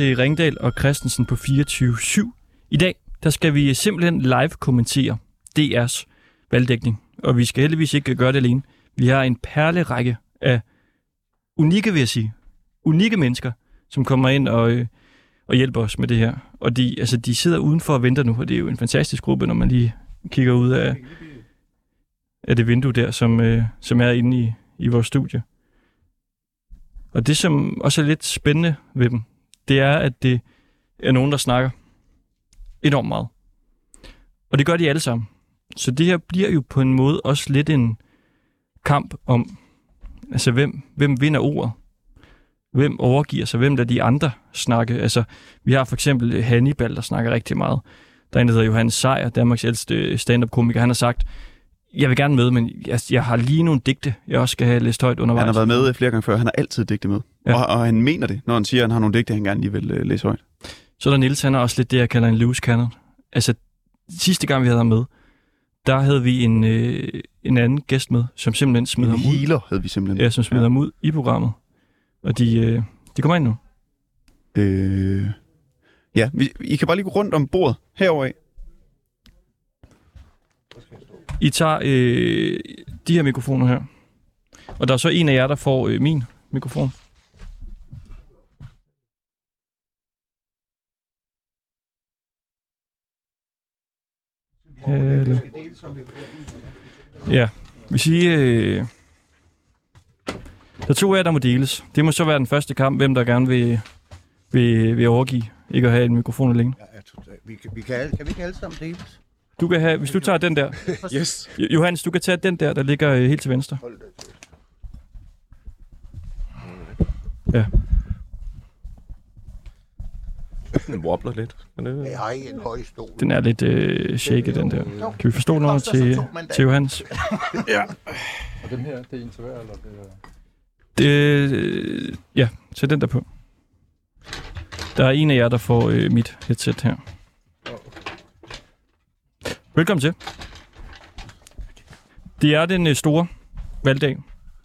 Til Ringdal og Christensen på 24-7. I dag der skal vi simpelthen live kommentere DR's valgdækning. Og vi skal heldigvis ikke gøre det alene. Vi har en perlerække af unikke, vil jeg sige, unikke mennesker, som kommer ind og, øh, og hjælper os med det her. Og de, altså, de sidder udenfor og venter nu, og det er jo en fantastisk gruppe, når man lige kigger ud af, af det vindue der, som, øh, som er inde i, i vores studie. Og det, som også er lidt spændende ved dem, det er, at det er nogen, der snakker enormt meget. Og det gør de alle sammen. Så det her bliver jo på en måde også lidt en kamp om, altså hvem, hvem vinder ordet? Hvem overgiver sig? Hvem lader de andre snakke? Altså, vi har for eksempel Hannibal, der snakker rigtig meget. Der er en, der hedder Johannes Sejer, Danmarks ældste stand-up-komiker. Han har sagt, jeg vil gerne med, men jeg, jeg har lige nogle digte, jeg også skal have læst højt undervejs. Han har været med flere gange før. Han har altid digte med. Ja. Og, og han mener det, når han siger, at han har nogle digte, han gerne lige vil uh, læse højt. Så er der Niels, han er også lidt det, jeg kalder en loose cannon. Altså, sidste gang vi havde ham med, der havde vi en, øh, en anden gæst med, som simpelthen smed En ham ud. healer havde vi simpelthen. Ja, som smed Ja. ham ud i programmet. Og de, øh, de kommer ind nu. Øh, ja, vi, I kan bare lige gå rundt om bordet herover af. I tager øh, de her mikrofoner her. Og der er så en af jer, der får øh, min mikrofon. Hello. Ja, hvis I... Øh, der er to af jer, der må deles. Det må så være den første kamp, hvem der gerne vil, vil, vil overgive. Ikke at have en mikrofon alene. Ja. Vi kan, vi kan, alle, kan vi ikke alle sammen deles? Du kan have, hvis du tager den der. Yes. Jo- Johannes, du kan tage den der, der ligger øh, helt til venstre. Ja. Den wobbler lidt. Men det, Jeg har ikke en høj stol. Den er lidt øh, shaky, den der. Kan vi forstå noget til, til Johannes? Og dem her, det er en til hver, eller det er... Det, øh, ja, sæt den der på. Der er en af jer, der får øh, mit headset her. Velkommen til. Det er den øh, store valgdag.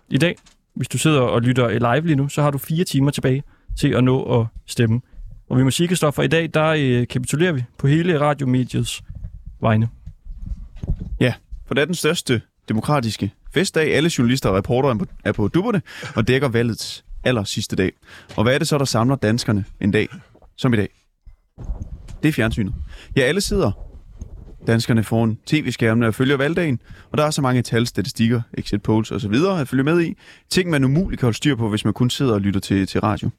I dag, hvis du sidder og lytter øh, live lige nu, så har du fire timer tilbage til at nå at stemme. Og vi må sige, Kristoffer, i dag, der øh, kapitulerer vi på hele radiomediets vegne. For det er den største demokratiske festdag. Alle journalister og reportere er på, er på dupperne og dækker valgets aller sidste dag. Og hvad er det så, der samler danskerne en dag som i dag? Det er fjernsynet. Ja, alle sidder danskerne foran tv-skærmene og følger valgdagen, og der er så mange tal, statistikker, exit polls osv. at følge med i. Ting, man umuligt kan holde styr på, hvis man kun sidder og lytter til, til radio.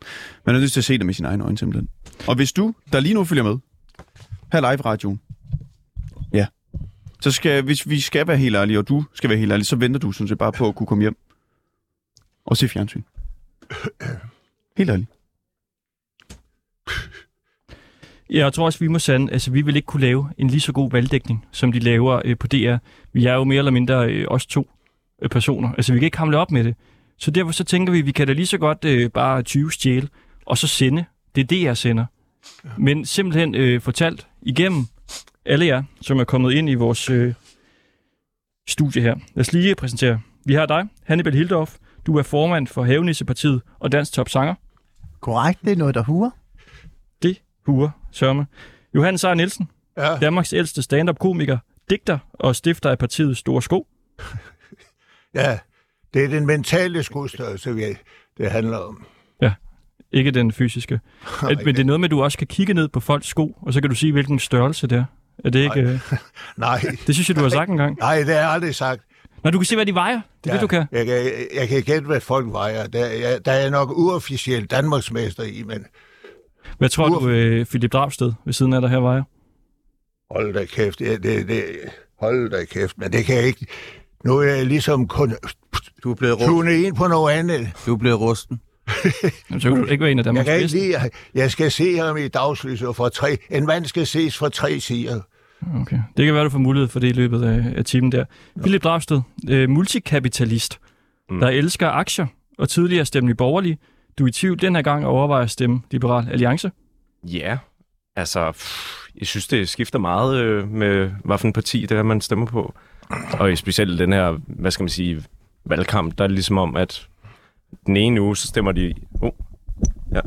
Man er nødt til at se det med sine egne øjne simpelthen. Og hvis du, der lige nu følger med, her live radioen, ja, så skal, hvis vi skal være helt ærlige, og du skal være helt ærlig, så venter du sådan set bare på at kunne komme hjem og se fjernsyn. Helt ærligt. Ja, jeg tror også, vi må sande, altså vi vil ikke kunne lave en lige så god valgdækning, som de laver øh, på DR. Vi er jo mere eller mindre øh, os to øh, personer. Altså vi kan ikke hamle op med det. Så derfor så tænker vi, vi kan da lige så godt øh, bare 20 stjæle, og så sende. Det er det, jeg sender. Men simpelthen øh, fortalt igennem alle jer, som er kommet ind i vores øh, studie her. Lad os lige præsentere. Vi har dig, Hannibal Hildorf. Du er formand for Havenissepartiet og Dansk Top Sanger. Korrekt, det er noget, der huer. Huer sørme. Johannes Seier Nielsen, Ja. Danmarks ældste stand-up-komiker, digter og stifter af partiet Store Sko. ja, det er den mentale skudstørrelse, vi, det handler om. Ikke den fysiske. At, men det er noget med, at du også kan kigge ned på folks sko, og så kan du sige, hvilken størrelse det er. Er det ikke... Øh... Nej, Det synes jeg, du har sagt engang. nej, det har jeg aldrig sagt. Når du kan se, hvad de vejer. Det er ja. det, du kan. Jeg, kan, jeg kan gætte, hvad folk vejer. Der, jeg, der er nok uofficielt Danmarksmester i, men Hvad tror du, øh, Philip Drabsted ved siden af dig her vejer? hold da kæft. Det, det, det, hold da kæft, men det kan jeg ikke. Nu er jeg ligesom kun Du er blevet, rusten. tunet ind på noget andet. Du er blevet rusten. Jamen, så kan du ikke være en af Jeg Danmarks kan ikke lide, jeg skal se ham i dagslyset fra tre. En mand skal ses fra tre sider. Okay. Det kan være, du får mulighed for det i løbet af, af timen der. Philip Drabsted, øh, multikapitalist, mm. der elsker aktier og tidligere stemte i borgerlige. Du er i tvivl den her gang og overvejer at stemme Liberal Alliance. ja, altså, pff, jeg synes, det skifter meget øh, med, hvad for en parti det er, man stemmer på. Og specielt den her, hvad skal man sige, valgkamp, der er det ligesom om, at den ene uge, så stemmer de... Oh, ja.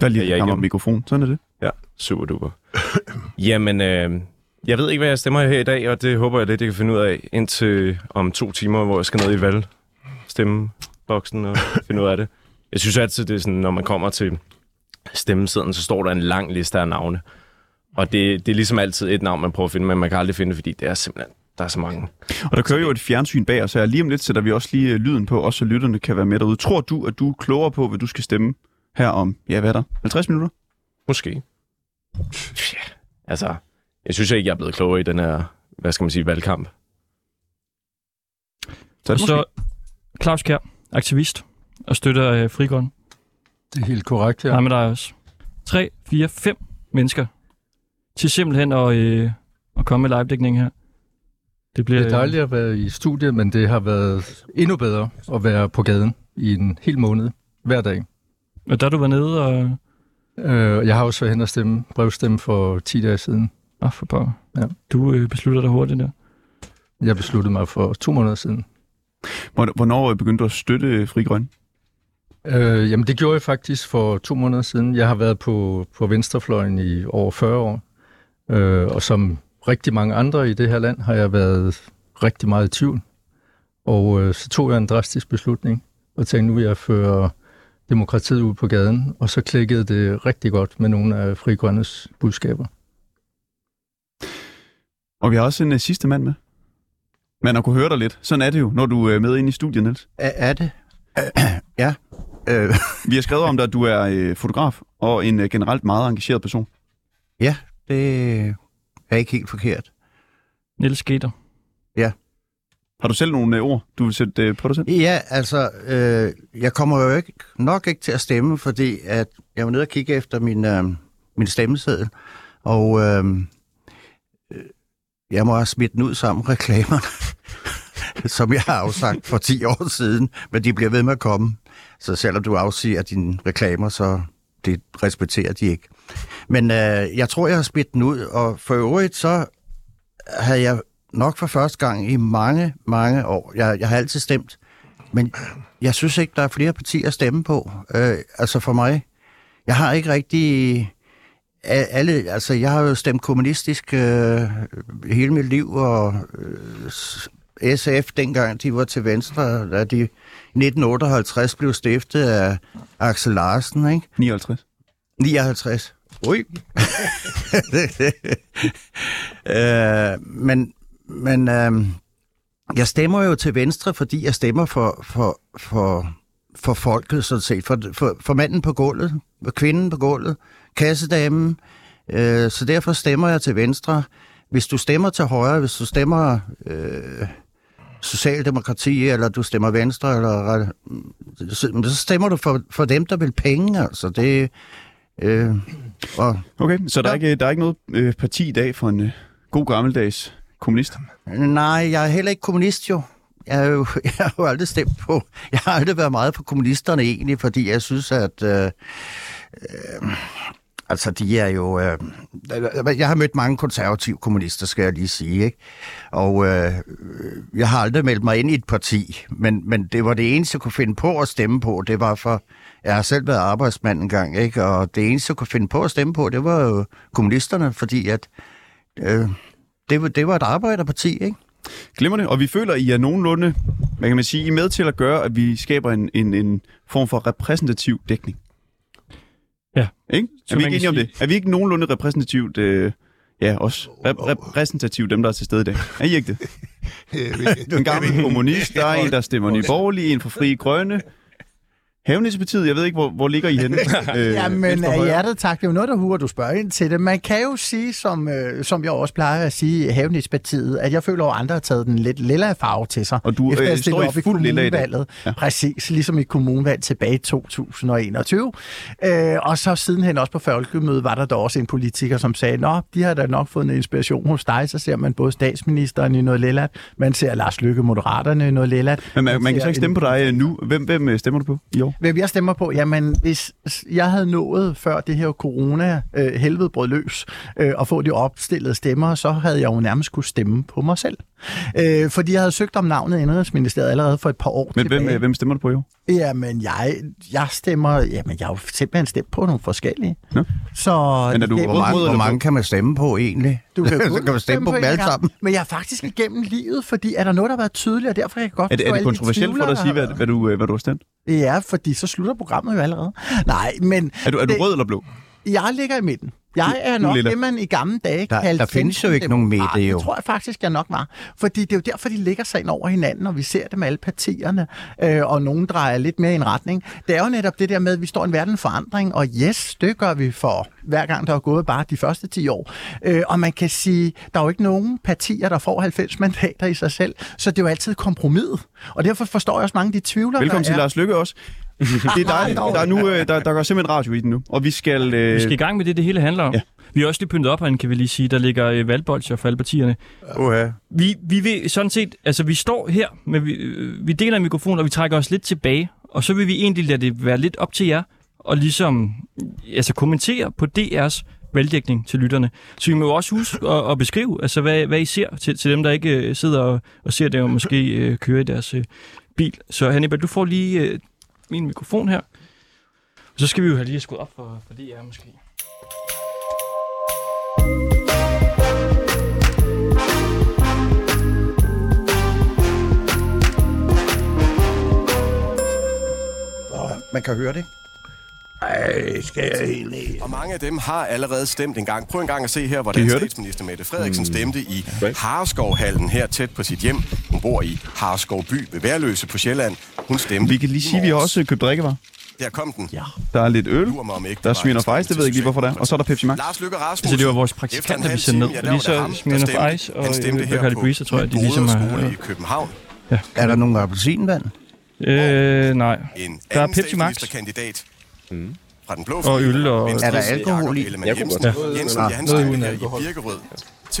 Der er lige jeg igennem. mikrofon. Sådan er det. Ja, super duper. Jamen, øh, jeg ved ikke, hvad jeg stemmer her i dag, og det håber jeg lidt, jeg kan finde ud af indtil om to timer, hvor jeg skal ned i valg stemmeboksen og finde ud af det. Jeg synes altid, det er sådan, når man kommer til stemmesiden, så står der en lang liste af navne. Og det, det er ligesom altid et navn, man prøver at finde, men man kan aldrig finde det, fordi det er simpelthen, der er så mange. Og der kører jo et fjernsyn bag os, så lige om lidt sætter vi også lige øh, lyden på, også så lytterne kan være med derude. Tror du, at du er klogere på, hvad du skal stemme her om, ja, hvad er der? 50 minutter? Måske. Ja, altså, jeg synes ikke, jeg er blevet klogere i den her, hvad skal man sige, valgkamp. Så er Og det så måske. Claus Kjær, aktivist, og støtter øh, Frigrøn. Det er helt korrekt, ja. Ja. med dig også. 3, 4, 5 mennesker til simpelthen at, øh, at komme med live-dækning her. Det bliver Det er dejligt at være i studiet, men det har været endnu bedre at være på gaden i en hel måned, hver dag. Og der du været nede og... Øh, Jeg har også været hen og stemme, brevstemme for 10 dage siden. Åh, for pokker. Ja. Du øh, beslutter dig hurtigt der. Jeg besluttede mig for to måneder siden. Hvor- Hvornår begyndte du at støtte Fri Grøn? Øh, jamen, det gjorde jeg faktisk for to måneder siden. Jeg har været på, på venstrefløjen i over 40 år. Øh, og som rigtig mange andre i det her land har jeg været rigtig meget i tvivl. Og øh, så tog jeg en drastisk beslutning og tænkte, nu vil jeg føre demokratiet ud på gaden. Og så klikkede det rigtig godt med nogle af Fri Grønnes budskaber. Og vi har også en uh, sidste mand med. Man har kunne høre dig lidt. Sådan er det jo, når du er med ind i studiet, Niels. Er, er det? ja. Øh, Vi har skrevet om dig, at du er øh, fotograf og en øh, generelt meget engageret person. ja, det er ikke helt forkert. Niels Skater. Har du selv nogle øh, ord, du vil sætte øh, på dig selv? Ja, altså, øh, jeg kommer jo ikke, nok ikke til at stemme, fordi at jeg var nede og kigge efter min, øh, min stemmeseddel, og øh, øh, jeg må have smidt den ud sammen med reklamerne, som jeg har afsagt for 10 år siden, men de bliver ved med at komme. Så selvom du afsiger dine reklamer, så det respekterer de ikke. Men øh, jeg tror, jeg har spidt den ud, og for øvrigt så havde jeg nok for første gang i mange, mange år, jeg, jeg har altid stemt, men jeg synes ikke, der er flere partier at stemme på. Øh, altså for mig. Jeg har ikke rigtig... Alle, altså jeg har jo stemt kommunistisk øh, hele mit liv, og øh, SF dengang de var til venstre, da de 1958 blev stiftet af Axel Larsen, ikke? 59. 59. Ui. øh, men men øh, jeg stemmer jo til Venstre, fordi jeg stemmer for, for, for, for folket, sådan set. For, for, for manden på gulvet, for kvinden på gulvet, kassedamen. Øh, så derfor stemmer jeg til Venstre. Hvis du stemmer til højre, hvis du stemmer øh, Socialdemokrati, eller du stemmer Venstre, eller, så, så stemmer du for, for dem, der vil penge. Altså, det, øh, og, Okay, så der er Ja. ikke, der er ikke noget øh, parti i dag for en øh, god gammeldags kommunist? nej, jeg er heller ikke kommunist jo. Jeg, er jo, jeg har jo aldrig stemt på. Jeg har aldrig været meget på kommunisterne egentlig, fordi jeg synes, at... Øh, øh, altså, de er jo... Øh, jeg har mødt mange konservative kommunister, skal jeg lige sige, ikke? Og øh, jeg har aldrig meldt mig ind i et parti, men, men det var det eneste, jeg kunne finde på at stemme på. Det var for... Jeg har selv været arbejdsmand en gang, ikke? Og det eneste, jeg kunne finde på at stemme på, det var jo kommunisterne, fordi at... Øh, det, var, det var et arbejderparti, ikke? Glimrende, og vi føler, I er nogenlunde, hvad kan man sige, I er med til at gøre, at vi skaber en, en, en form for repræsentativ dækning. Ja. Ikke? Er vi ikke enige om det? Er vi ikke nogenlunde repræsentativt, øh, ja, også rep- repræsentativt dem, der er til stede i dag? Er I ikke det? En gammel kommunist, der er en, der stemmer Nye Borgerlige, en for Frie Grønne. Havnissepartiet, jeg ved ikke, hvor, hvor ligger I henne? Øh, Jamen, af hjertet tak. Det er jo noget, der huer, du spørger ind til det. Man kan jo sige, som, øh, som jeg også plejer at sige i Havnispartiet, at jeg føler, at andre har taget den lidt lilla farve til sig. Og du, efter øh, står i fuld lilla i dag. Ja. Præcis, ligesom i kommunvalg tilbage i 2021. Øh, og så sidenhen også på folkemødet var der da også en politiker, som sagde, Nå, de har da nok fået en inspiration hos dig. Så ser man både statsministeren i noget lilla, man ser Lars Lykke Moderaterne i noget lilla. Men man, man kan ser så ikke stemme en- på dig øh, nu. Hvem, hvem øh, stemmer du på i år? Hvem jeg stemmer på? Jamen, hvis jeg havde nået før det her corona-helvede øh, brød løs, øh, og få de opstillede stemmer, så havde jeg jo nærmest kunne stemme på mig selv. Øh, fordi jeg havde søgt om navnet i Indrigsministeriet allerede for et par år Men hvem, tilbage. øh, hvem stemmer du på, jo? Jamen, jeg, jeg stemmer... Jamen, jeg har jo simpelthen stemt på nogle forskellige. Nå. Så... Men er du- Hvor mange, hvor mange kan man stemme på egentlig? Du kan, Så kan man stemme på dem en alle sammen. Men jeg er faktisk igennem livet, fordi er der noget, der har været tydeligt, og derfor kan jeg godt Er det, er det alle de kontroversielt for dig at sige, hvad, hvad, du, øh, hvad du har stemt? Ja, fordi så slutter programmet jo allerede. Nej, men Er du, er du Det- rød eller blå? jeg ligger i midten. Jeg er nok lilla. det, man i gamle dage Der- kaldte... der findes jo ikke nogen midte, jo. Det tror jeg faktisk, jeg nok var. Fordi det er jo derfor, de ligger sig over hinanden, og vi ser dem alle partierne, øh, og nogen drejer lidt mere i en retning. Det er jo netop det der med, at vi står i en verden forandring, og yes, det gør vi for hver gang, der er gået bare de første 10 år. Øh, og man kan sige, der er jo ikke nogen partier, der får 90 mandater i sig selv, så det er jo altid kompromis. Og derfor forstår jeg også mange af de tvivler, Velkommen der til er. Lars Lykke også. Det er dig. Der, er nu, øh, der, der går simpelthen radio i den nu. Og vi skal... Øh, Vi skal i gang med det, det hele handler om. Ja. Vi har også lige pyntet op herinde, kan vi lige sige. Der ligger øh, valgbolcher for alle partierne. Uh-huh. Vi, vi vil sådan set, altså vi står her, men vi, øh, vi deler en mikrofon, og vi trækker os lidt tilbage. Og så vil vi egentlig lade det være lidt op til jer, og ligesom altså kommentere på DR's valgdækning til lytterne. Så vi må jo også huske at, at beskrive, altså hvad, hvad I ser til, til dem, der ikke øh, sidder og, og ser det, og måske øh, kører i deres øh, bil. Så Hannibal, du får lige øh, min mikrofon her. Og så skal vi jo have lige skudt op for, for DR måske. Man kan høre det. Ej, skal jeg egentlig... Og mange af dem har allerede stemt en gang. Prøv en gang at se her, hvordan statsminister Mette Frederiksen stemte i Hareskovhallen her tæt på sit hjem. Hun bor i Hareskov by ved Værløse på Sjælland. Hun stemte vi kan lige sige, at vi har også købt drikkevarer. Der kom den. Ja. Der er lidt øl. Der er Smirnoff Ice, det ved jeg ikke lige, hvorfor det er. Og så er der Pepsi Max. Lars Løkke Rasmussen. Altså, det var vores Efter en praktikanter, vi sendte ned. ja, Lige der så der Smirnoff. Ice og øh, Bacardi på Breezer, tror jeg, de ligesom har... i København. Er der nogle appelsinvand? Øh, nej. Der er Pepsi Max. statsministerkandidat fra den blå Og øl og- Er der alkohol i? Jeg kunne godt- Jensen, Ah, ja, han stemte her i. Birkerød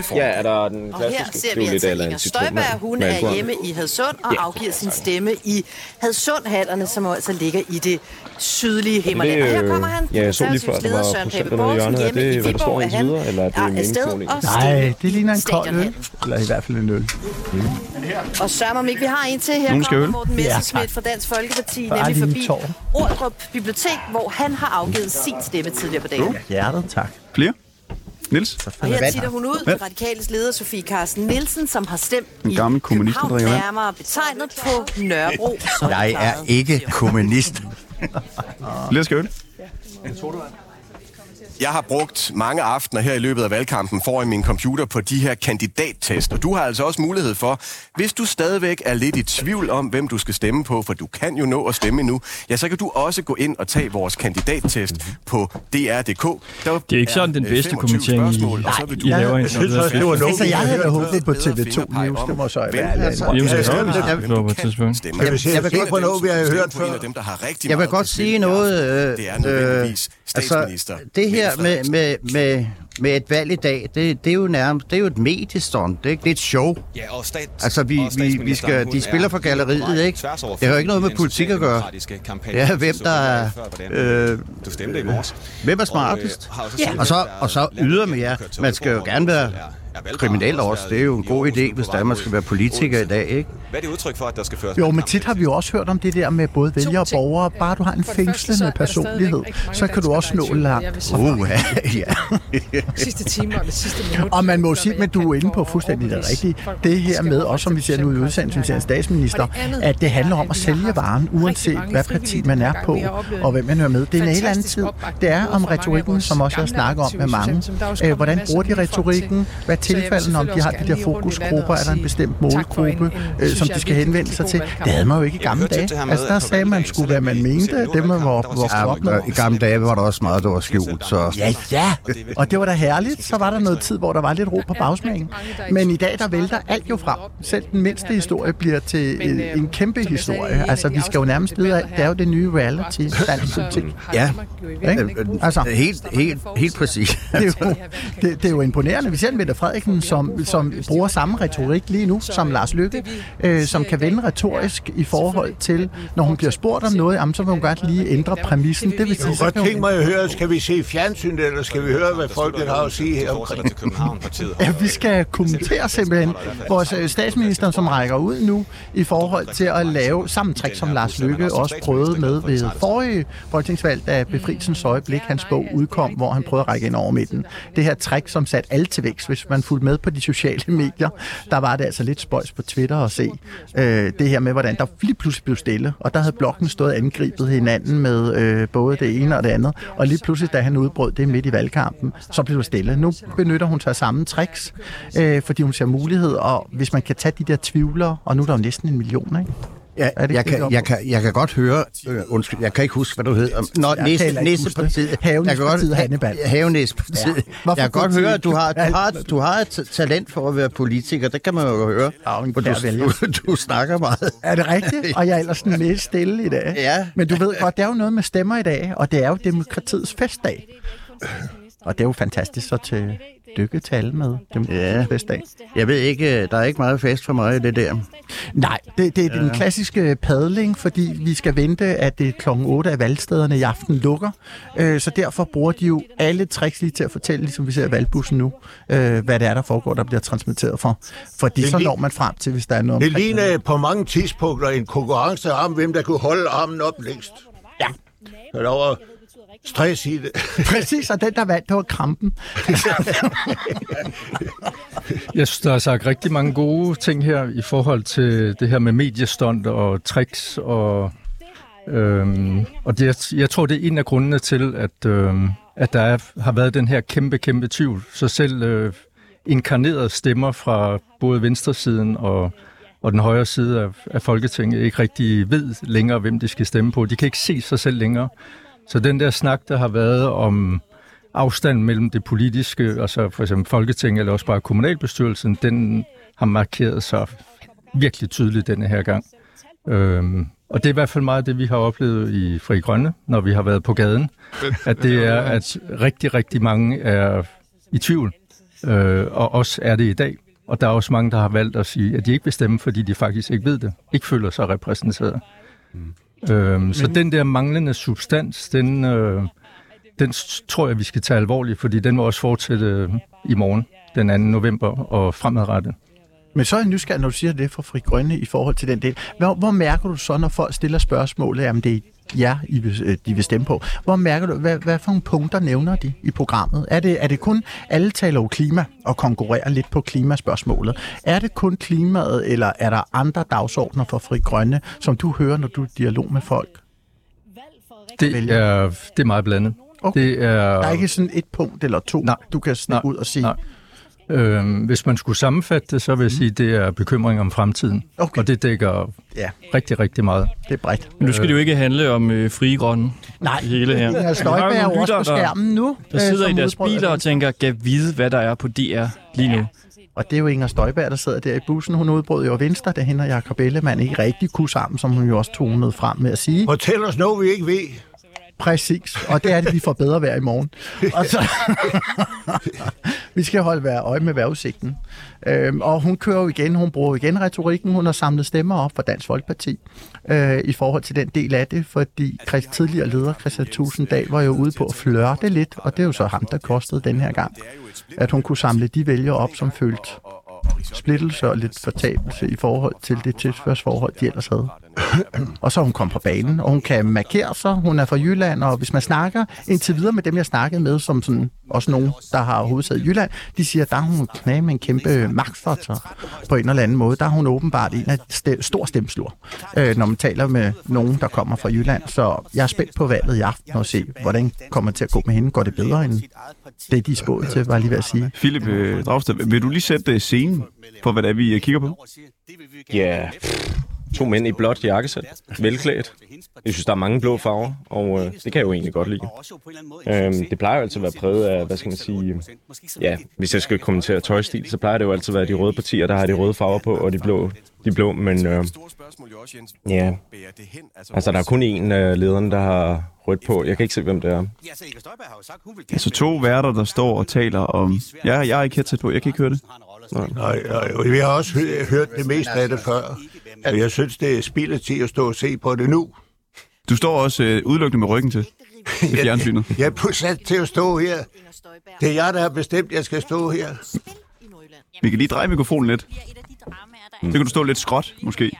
til Ja, er der den Og her klassiske ser vi er altså Inger Støjberg, hun er hjemme i Hadsund og afgiver sin stemme i Hadsundhallerne, som altså ligger i det sydlige Himmerland. Og her kommer han, ja, jeg så lige før, der leder var Søren Pape Poulsen hjemme det, i Viborg, er han videre, eller er det er afsted og Nej, det ligner en kold øl. Eller i hvert fald en øl. Og sørg mig ikke, vi har en til her, Nogen kommer? Morten Ja, Messerschmidt fra Dansk Folkeparti, nemlig forbi. Ordrup Bibliotek, hvor han har afgivet sin stemme tidligere på dagen. Hjertet, tak. Flere? Nils? Og her titter hun ud, de radikales leder Sofie Carsten Nielsen, som har stemt En i gammel kommunist, København, nærmere betegnet på Nørrebro. Jeg er ikke siger hun. kommunist. Flere skal øl? Jeg har brugt mange aftener her i løbet af valgkampen foran min computer på de her kandidattest, og du har altså også mulighed for, hvis du stadigvæk er lidt i tvivl om, hvem du skal stemme på, for du kan jo nå at stemme nu, ja, så kan du også gå ind og tage vores kandidattest på dr.dk. Der Det er ikke sådan den øh, bedste 25 kommentering, I, spørgsmål, og så vil du I laver også, det var noget, jeg havde håbet på TV2 News. Det må så være jeg, er vil godt- på noget, vi har hørt på en før. af dem, der har rigtig jeg vil godt sige noget. Øh, Det er nødvendigvis statsminister. altså, det her Mette med, med, med, med et valg i dag, det, det er jo nærmest det er jo et mediestunt. Det er ikke det er et show. Ja, og stat, Altså, vi- og vi- vi skal- de spiller er for galleriet, ikke? Det har jo ikke noget med politik at gøre. kampagne. Er, hvem der er, øh, Du stemte i morges. Hvem er Og, smartest? øh, Ja. selv Og så, og så ydermere, man skal jo gerne være valgbar, kriminel har også. Det er jo en god idé, hvis der man skal være politiker i dag, ikke? Hvad er det udtryk for, at der skal føres Jo, men tit har vi jo også hørt om det der med både vælgere og borgere. Bare du har en fængslende er personlighed, så kan du også nå langt. Jeg Uh, ja. sidste time og det sidste minut. Og man må sige, men jeg du er inde på fuldstændig det rigtige. Det de her med, også som vi ser nu i udsendelsen til en statsminister, at det handler er, om at sælge varen, uanset hvad parti man er på, og hvem man hører med. Det er en helt anden tid. Det er om retorikken, som også er gamle snakket om med mange. Hvordan bruger de retorikken? Hvad er tilfældene, om de har de der fokusgrupper? Er der en bestemt en- målgruppe, en, øh, synes som de skal henvende sig til? Det havde man jo ikke i gamle dage. med Altså, der sagde man skulle, hvad man mente. Det man var valgkamp, der var vokset op med. I gamle dage var der også meget, der var skjult, så... Ja, ja. Og det var da herligt. Så var der noget tid, hvor der var lidt ro på bagsmængen. Men i dag, der vælter alt jo frem. Selv den mindste historie bliver til en, øh, en kæmpe historie. en Altså, vi skal jo nærmest vide, at det er jo det nye reality dansk politik. Ja. Ikke? Altså, Helt, helt, helt præcis. det er, jo, det, det er jo imponerende. Vi ser Mette Frederiksen Frederiksen, som, som bruger samme retorik lige nu som Lars Lykke, øh, som kan vende retorisk i forhold til, når hun bliver spurgt om noget, jamen, så vil hun godt lige ændre præmissen. Det vil Jeg sige, kunne så godt kan hun- tænke mig at høre, skal vi se fjernsyn, eller skal vi høre, hvad folket har at sige her omkring? Ja, vi skal kommentere simpelthen vores øh, statsminister, som rækker ud nu i forhold til at lave samme trick, som Lars Løkke også prøvede med ved forrige folketingsvalg, da Befrielsens øjeblik, hans bog udkom, hvor han prøvede at række ind over midten. Det her trick, som satte alle til vækst, hvis man fulgte med på de sociale medier, der var det altså lidt spøjs på Twitter at se øh, det her med, hvordan der lige pludselig blev stille, og der havde blokken stået angribet hinanden med øh, både det ene og det andet, og lige pludselig, da han udbrød det midt i valgkampen, så blev det stille. Nu benytter hun sig af samme tricks, øh, fordi hun ser mulighed, og hvis man kan tage de der tvivlere, og nu er der jo næsten en million, ikke? Ja, Er det jeg, kan, jeg, kan, jeg kan godt høre, øh, undskyld, jeg kan ikke huske, hvad du hedder. Nå, næste, næste partiet. Havenæspartiet, jeg kan Hannibal. godt, Havenæspartiet. Ja. Jeg kan godt høre, at du har, du har, du har et talent for at være politiker. Det kan man jo høre. Ja, du, du, du snakker meget. Er det rigtigt? Og jeg er ellers sådan lidt stille i dag. Ja. Men du ved godt, det er jo noget med stemmer i dag, og det er jo demokratiets festdag. Og det er jo fantastisk så til dykke til alle med demokratiets Ja. festdag. Jeg ved ikke, der er ikke meget fest for mig i det der. Nej, det, det er ja. den klassiske padling, fordi vi skal vente, at det er klokken 8 af valgstederne i aften lukker. Øh, så derfor bruger de jo alle tricks lige til at fortælle, ligesom vi ser valgbussen nu, øh, hvad det er, der foregår, der bliver transmitteret for. Fordi Det så når man frem til, hvis der er noget Det ligner på mange tidspunkter en konkurrence om, hvem der kunne holde armen op længst. Ja. Så der var stress i det. Præcis, og den, der vandt, det var krampen. Jeg synes, der er sagt rigtig mange gode ting her i forhold til det her med mediestund og tricks. Og, øhm, og det, jeg tror, det er en af grundene til, at, øhm, at der er, har været den her kæmpe, kæmpe tvivl. Så selv øh, inkarnerede stemmer fra både venstresiden og, og den højre side af, af Folketinget ikke rigtig ved længere, hvem de skal stemme på. De kan ikke se sig selv længere. Så den der snak, der har været om afstanden mellem det politiske, altså for eksempel Folketinget eller også bare kommunalbestyrelsen, den har markeret sig virkelig tydeligt denne her gang. Øhm, og det er i hvert fald meget det, vi har oplevet i Fri Grønne, når vi har været på gaden, at det er, at rigtig, rigtig mange er i tvivl, øh, og også er det i dag. Og der er også mange, der har valgt at sige, at de ikke vil stemme, fordi de faktisk ikke ved det, ikke føler sig repræsenteret. Mm. Øhm, så den der manglende substans, den, øh, den tror jeg, vi skal tage alvorligt, fordi den må også fortsætte øh, i morgen, den 2. november og fremadrettet. Men så er jeg nysgerrig, når du siger det for Fri Grønne i forhold til den del. Hvor, hvor mærker du så, når folk stiller spørgsmålet, jamen det er jer, I vil, øh, de vil stemme på. Hvor mærker du, hvad, hvad for nogle punkter nævner de i programmet? Er det, er det kun, alle taler jo klima og konkurrerer lidt på klimaspørgsmålet. Er det kun klimaet, eller er der andre dagsordner for Fri Grønne, som du hører, når du er i dialog med folk? Det er, det er meget blandet. Okay. Det er, Der er ikke sådan et punkt eller to, Nej. du kan snikke Nej. ud og sige, Nej. Øhm, hvis man skulle sammenfatte det, så vil jeg sige, at det er bekymring om fremtiden. Okay. Og det dækker ja, rigtig, rigtig meget. det er bredt. Men nu skal det jo ikke handle om øh, frie grønne. Nej, Det hele her. Inger Støjberg er jo også på der- skærmen nu. Der øh, sidder i deres biler og tænker, kan vide, hvad der er på DR lige nu. Og det er jo Inger Støjberg, der sidder der i bussen. Hun udbrød jo Venstre, da hende og Jacob Ellemann ikke rigtig kunne sammen, som hun jo også tonede frem med at sige. Fortæl os noget, vi ikke ved. Præcis, og det er det, vi får bedre vejr i morgen. Og så, vi skal holde vejr øje med vejrudsigten. Øhm, og hun kører jo igen, hun bruger igen retorikken, hun har samlet stemmer op for Dansk Folkeparti øh, i forhold til den del af det, fordi Christ, tidligere leder Christian Tusinddal var jo ude på at flørte lidt, og det er jo så ham, der kostede den her gang, at hun kunne samle de vælgere op, som følte splittelse og lidt fortabelse i forhold til det tilsvarsforhold, de ellers havde. og så er hun kommet på banen, og hun kan markere sig. Hun er fra Jylland, og hvis man snakker indtil videre med dem, jeg snakkede med, som sådan, også nogen, der har hovedsædet i Jylland, de siger, at der er hun knæ med en kæmpe magtfaktor på en eller anden måde. Der er hun åbenbart en af st- stor stemslur, øh, når man taler med nogen, der kommer fra Jylland. Så jeg er spændt på valget i aften og se, hvordan kommer det til at gå med hende. Går det bedre end det, de spåede til, var lige ved at sige. Philip øh, Dragsted, vil du lige sætte øh, scenen for, hvad det er, vi øh, kigger på? Ja, to mænd i blåt jakkesæt, velklædt. Jeg synes, der er mange blå farver, og øh, det kan jeg jo egentlig godt lide. Øhm, det plejer jo altid at være præget af, hvad skal man sige, ja, hvis jeg skal kommentere tøjstil, så plejer det jo altid at være de røde partier, der har de røde farver på, og de blå, de blå men øh, ja, altså der er kun én af lederne, der har rødt på. Jeg kan ikke se, hvem det er. Altså to værter, der står og taler om... Ja, jeg er ikke headset på, jeg kan ikke høre det. Nej, nej, vi har også hø- hørt det meste af det før. Og jeg synes, det er spild af tid at stå og se på det nu. Du står også øh, udelukkende med ryggen til i fjernsynet. Jeg er på sat til at stå her. Det er jeg, der har bestemt, at jeg skal stå her. Vi kan lige dreje mikrofonen lidt. Så kan du stå lidt skråt, måske.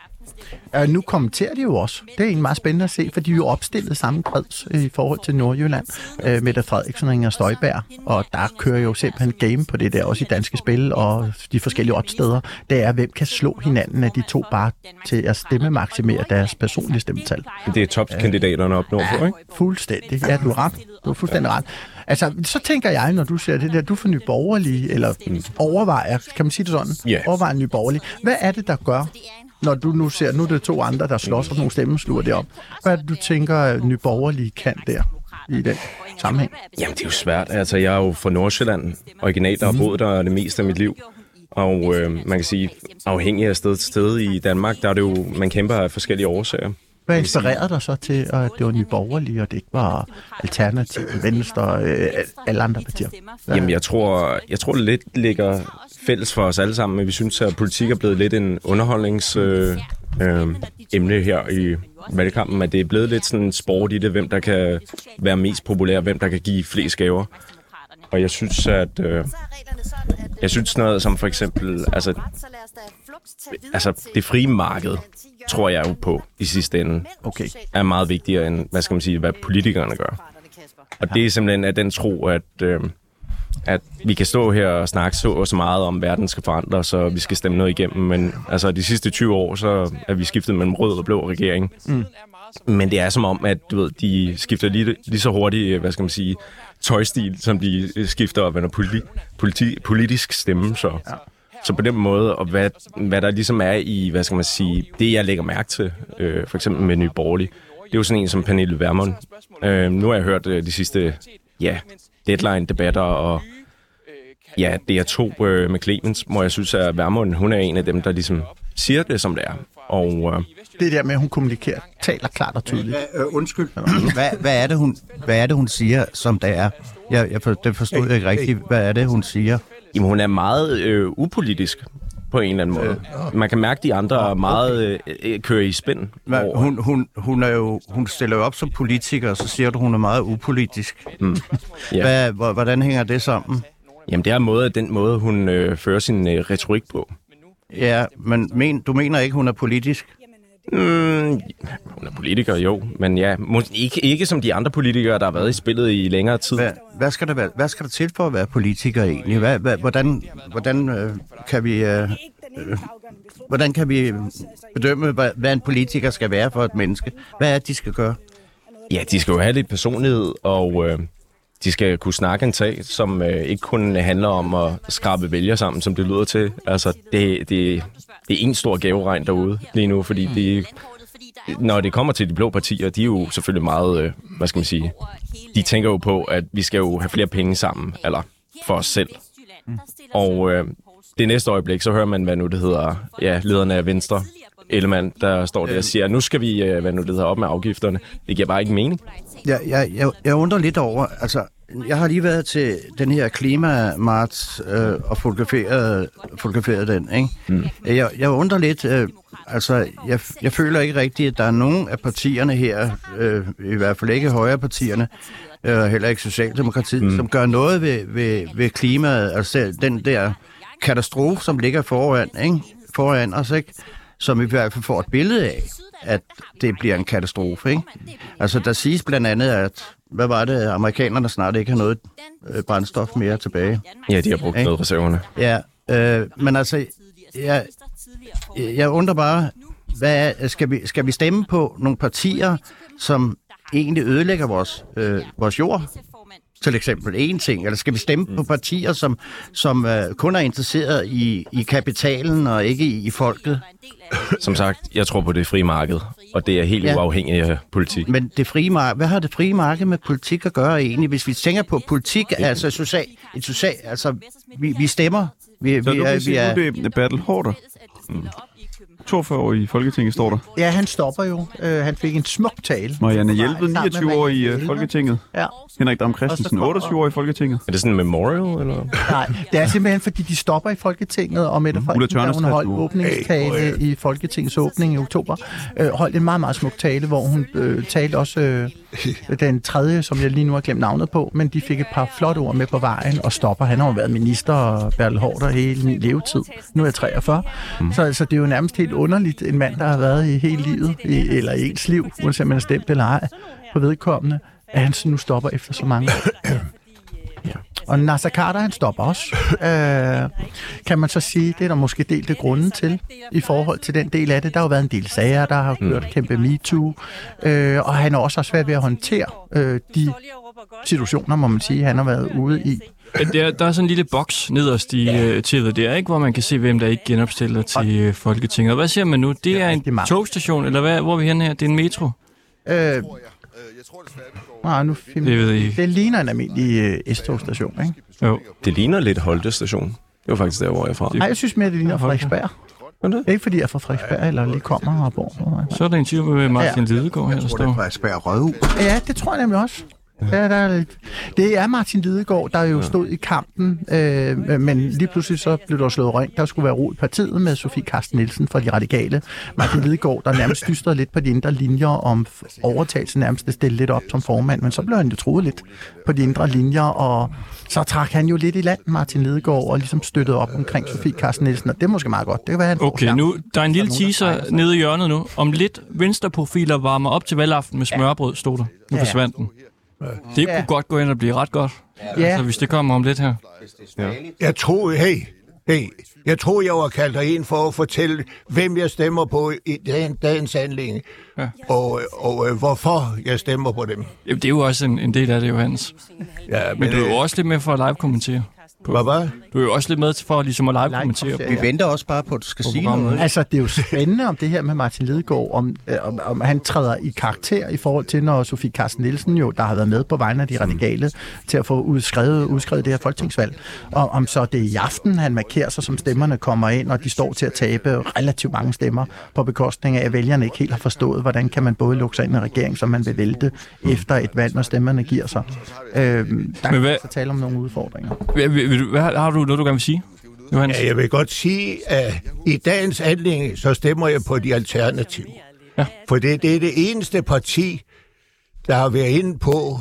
Uh, nu kommenterer de jo også. Det er egentlig meget spændende at se, for de er jo opstillet samme kreds øh, i forhold til Nordjylland. Uh, Mette Frederiksen og Inger Støjberg. Og der kører jo simpelthen game på det der, også i danske spil og de forskellige opsteder. Det er, hvem kan slå hinanden af de to bare til at stemmemaksimere deres personlige stemmetal. Det er topkandidaterne opnår på, ikke? Fuldstændig. Ja, du er ret. Du er fuldstændig ret. Altså, så tænker jeg, når du ser det der, du får nyborgerlige, eller overvejer, kan man sige det sådan? Ja. Overvejer nyborgerlige. Hvad er det, der gør, når du nu ser, nu er det to andre, der slås om nogle stemmesluer derom. Hvad er det, du tænker, at nyborgerlige kan der i den sammenhæng? Jamen, det er jo svært. Altså, jeg er jo fra Nordsjælland, originalt, og har boet der det meste af mit liv. Og øh, man kan sige, afhængig af sted til sted i Danmark, der er det jo, man kæmper af forskellige årsager. Hvad inspirerede dig så til, at det var nyborgerlige, og det ikke var Alternativ, Venstre, øh, alle andre partier? Hvad- Jamen, jeg tror, jeg tror det lidt ligger fælles for os alle sammen, men vi synes, at politik er blevet lidt en underholdnings... Øh, øh, emne her i valgkampen, at det er blevet lidt sådan sport i det, hvem der kan være mest populær, hvem der kan give flest gaver. Og jeg synes, at øh, jeg synes noget som for eksempel, altså, altså det frie marked, tror jeg jo på i sidste ende, okay. er meget vigtigere end, hvad skal man sige, hvad politikerne gør. Og det er simpelthen af den tro, at, øh, at vi kan stå her og snakke så og så meget om, at verden skal forandres, så vi skal stemme noget igennem. Men altså de sidste 20 år, så er vi skiftet mellem rød og blå regering. Mm. Men det er som om, at du ved, de skifter lige, lige så hurtigt, øh, hvad skal man sige, tøjstil, som de øh, skifter op af politi, politi, politisk stemme. Så, ja. så på den måde, og hvad, hvad der ligesom er i, hvad skal man sige, det jeg lægger mærke til, øh, for eksempel med Nye Borgerlige, det er jo sådan en som Pernille Vermund. Øh, nu har jeg hørt øh, de sidste, ja, deadline-debatter, og ja, DR2 øh, med Clemens, hvor jeg synes, at Vermund, hun er en af dem, der ligesom siger det, som det er. Og øh, Det der med, at hun kommunikerer, taler klart og tydeligt. Øh, undskyld. Hvad, hvad, er det, hun, hvad er det, hun siger, som det er? Jeg, jeg for, det forstod jeg ikke rigtigt. Hvad er det, hun siger? Jamen, hun er meget øh, upolitisk på en eller anden måde. Man kan mærke, at de andre er meget øh, øh, kører i spænd. Over- hun, hun, hun, er jo, hun stiller jo op som politiker, og så siger du, hun er meget upolitisk. Mm. Ja. Hvad, hvor- hvordan hænger det sammen? Jamen, det er måde, den måde, hun øh, fører sin øh, retorik på. Ja, men men, du mener ikke, hun er politisk? Mm, hun er politiker, jo. Men ja, ikke, ikke som de andre politikere, der har været i spillet i længere tid. Hvad, hvad, skal, der være, hvad skal der til for at være politiker egentlig? Hvad, hvad, hvordan hvordan øh, kan vi... Øh, øh, hvordan kan vi bedømme, hvad, hvad en politiker skal være for et menneske? Hvad er det, de skal gøre? Ja, de skal jo have lidt personlighed, og øh, de skal kunne snakke en sag, som øh, ikke kun handler om at skrabe vælger sammen, som det lyder til. Altså, det, det, det er en stor gaveregn derude lige nu, fordi de, når det kommer til de blå partier, de er jo selvfølgelig meget, øh, hvad skal man sige, de tænker jo på, at vi skal jo have flere penge sammen, eller for os selv. Og øh, det næste øjeblik, så hører man, hvad nu det hedder, ja, lederne af Venstre, Ellemann, der står der og siger, nu skal vi, øh, hvad nu det hedder, op med afgifterne. Det giver bare ikke mening. Jeg, jeg, jeg, jeg undrer lidt over, altså, jeg har lige været til den her klimamarts øh, og fotograferet, fotograferet den, ikke? Mm. Jeg, jeg undrer lidt, øh, altså, jeg, jeg føler ikke rigtigt, at der er nogen af partierne her, øh, i hvert fald ikke højre partierne, øh, heller ikke Socialdemokratiet, mm. som gør noget ved, ved, ved klimaet, altså den der katastrofe, som ligger foran, ikke? foran os, ikke? Som vi i hvert fald får et billede af, at det bliver en katastrofe. Ikke? Altså, der siges blandt andet, at hvad var det, amerikanerne snart ikke har noget øh, brændstof mere tilbage. Ja, de har brugt noget reserverne. Ja, øh, men altså, jeg, jeg undrer bare, hvad er, skal, vi, skal vi stemme på nogle partier, som egentlig ødelægger vores, øh, vores jord? Til eksempel en ting? Eller skal vi stemme på partier, som, som uh, kun er interesseret i, i kapitalen og ikke i, i folket? Som sagt, jeg tror på det frie marked, og det er helt Ja. uafhængigt af politik. Men det frie marked, hvad har det frie marked med politik at gøre egentlig? Hvis vi tænker på politik, altså social, et social, altså vi, vi stemmer. Vi, Så vi, du er, kan vi sige, er, nu er det Battle Hårder. 42 år i Folketinget står der. Ja, han stopper jo. Øh, han fik en smuk tale. Marianne Hjelved, Sammen med 29 år i Jelved. Folketinget. Ja. Henrik Dam Christensen, Og så kommer- 28 år i Folketinget. Er det sådan en memorial, eller? Nej, det er simpelthen, fordi de stopper i Folketinget, og Mette Ulla Frederiksen, da hun holdt 60 år. åbningstale i Folketingets åbning i oktober, øh, holdt en meget, meget smuk tale, hvor hun øh, talte også øh, den tredje, som jeg lige nu har glemt navnet på, men de fik et par flotte ord med på vejen og stopper. Han har jo været minister og Bertel Hårder hele min levetid. Nu er jeg 43. Mm. Så altså, det er jo nærmest helt underligt, en mand, der har været i hele livet, i, eller i ens liv, uanset om man er stemt eller ej, på vedkommende, at han nu stopper efter så mange år. Og Nasser Carter, han stopper også. Øh, kan man så sige, det er der måske delte grunde til, i forhold til den del af det. Der har jo været en del sager, der har kørt kæmpe MeToo, øh, og han har også svært ved at håndtere øh, de situationer, må man sige, han har været ude i. Der, der er sådan en lille boks nederst i øh, tv'et der, ikke? hvor man kan se, hvem der ikke genopstiller til øh, Folketinget. Og hvad ser man nu? Det er en rigtig mange. togstation, eller hvad? hvor er vi henne her? Det er en metro. Øh, nej, nu film. Det ved jeg ikke. Det ligner en almindelig øh, S-togstation, ikke? Jo. Det ligner lidt Holte station. Det var faktisk der, hvor jeg er fra. Nej, jeg synes mere, det ligner Frederiksberg. Er det? Ikke fordi jeg er fra Frederiksberg, eller lige kommer og bor. Så er der en type med Martin Lidegaard her, der står. Frederiksberg Rødhus. Ja, det tror jeg nemlig også. Ja, der er lidt. Det er Martin Lidegaard, der jo stod i kampen, øh, men lige pludselig så blev der slået ring. Der skulle være ro i partiet med Sofie Karsten Nielsen fra De Radikale. Martin Lidegaard, der nærmest dystrede lidt på de indre linjer om f- overtagelse nærmest at stille lidt op som formand, men så blev han jo troet lidt på de indre linjer, og så trak han jo lidt i land, Martin Lidegaard, og ligesom støttede op omkring Sofie Karsten Nielsen, og det er måske meget godt. Det kan være, han Okay, nu, der er en lille er teaser nede i hjørnet nu. Om lidt venstreprofiler varmer op til valgaften med smørbrød, stod der. Nu Ja. forsvandt den. Det Ja. kunne godt gå ind og blive ret godt. Ja. Altså, hvis det kommer om lidt her. Jeg tror, hey, hey, jeg tror, jeg var kaldt ind for at fortælle, hvem jeg stemmer på i dagen, dagens anledning, Ja. og, og øh, hvorfor jeg stemmer på dem. Jamen, det er jo også en, en del af det, Johannes. Ja, Men du er jo øh, også lidt med for at live-kommentere. Hvad var? Du er jo også lidt med for ligesom at live-kommentere. Vi venter også bare på, at du skal sige noget. Altså, det er jo spændende om det her med Martin Lidegaard, om, øh, om, om han træder i karakter i forhold til, når Sofie Carsten Nielsen jo, der har været med på vegne af de radikale, til at få udskrevet, udskrevet det her folketingsvalg. Og om så det er i aften, han markerer sig, som stemmerne kommer ind, og de står til at tabe relativt mange stemmer på bekostning af, at vælgerne ikke helt har forstået, hvordan kan man både lukke sig ind i en regering, som man vil vælte efter et valg, når stemmerne giver sig. Øh, der Men kan hvad- vi så tale om nogle udfordringer. Hvad, vil, du- hvad, har du noget, du gerne vil sige, Johannes? Ja, jeg vil godt sige, at i dagens anledning, så stemmer jeg på de alternative. Ja. For det, det er det eneste parti, der har været inde på,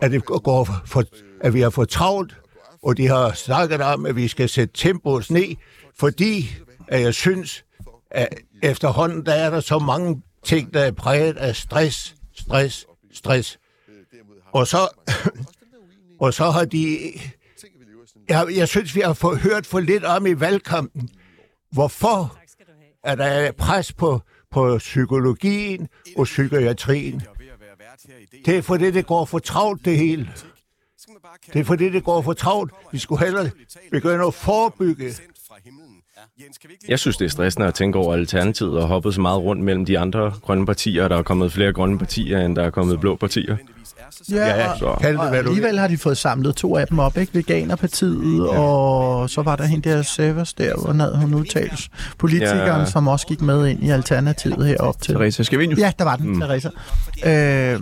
at, det går for, at vi har for travlt, og de har snakket om, at vi skal sætte tempoet ned, fordi at jeg synes, at efterhånden der er der så mange ting, der er præget af stress, stress, stress. Og så, og så har de... Jeg, jeg synes, vi har for, hørt for lidt om i valgkampen, hvorfor er der pres på, på psykologien og psykiatrien. Det er fordi, det går for travlt, det hele. Det er fordi, det går for travlt. Vi skulle hellere begynde at forebygge. Jeg synes, det er stressende at tænke over alternativet og hoppet så meget rundt mellem de andre grønne partier. Der er kommet flere grønne partier, end der er kommet blå partier. Ja, så- kald det, Og hvad du vil. alligevel har de fået samlet to af dem op, ikke? Veganerpartiet, ja. og så var der hende der Severs der, hvor nad hun udtales. Politikeren, ja. Ja. som også gik med ind i Alternativet herop til. Teresa Scavenius. Ja, der var den, mm. Teresa. Øh,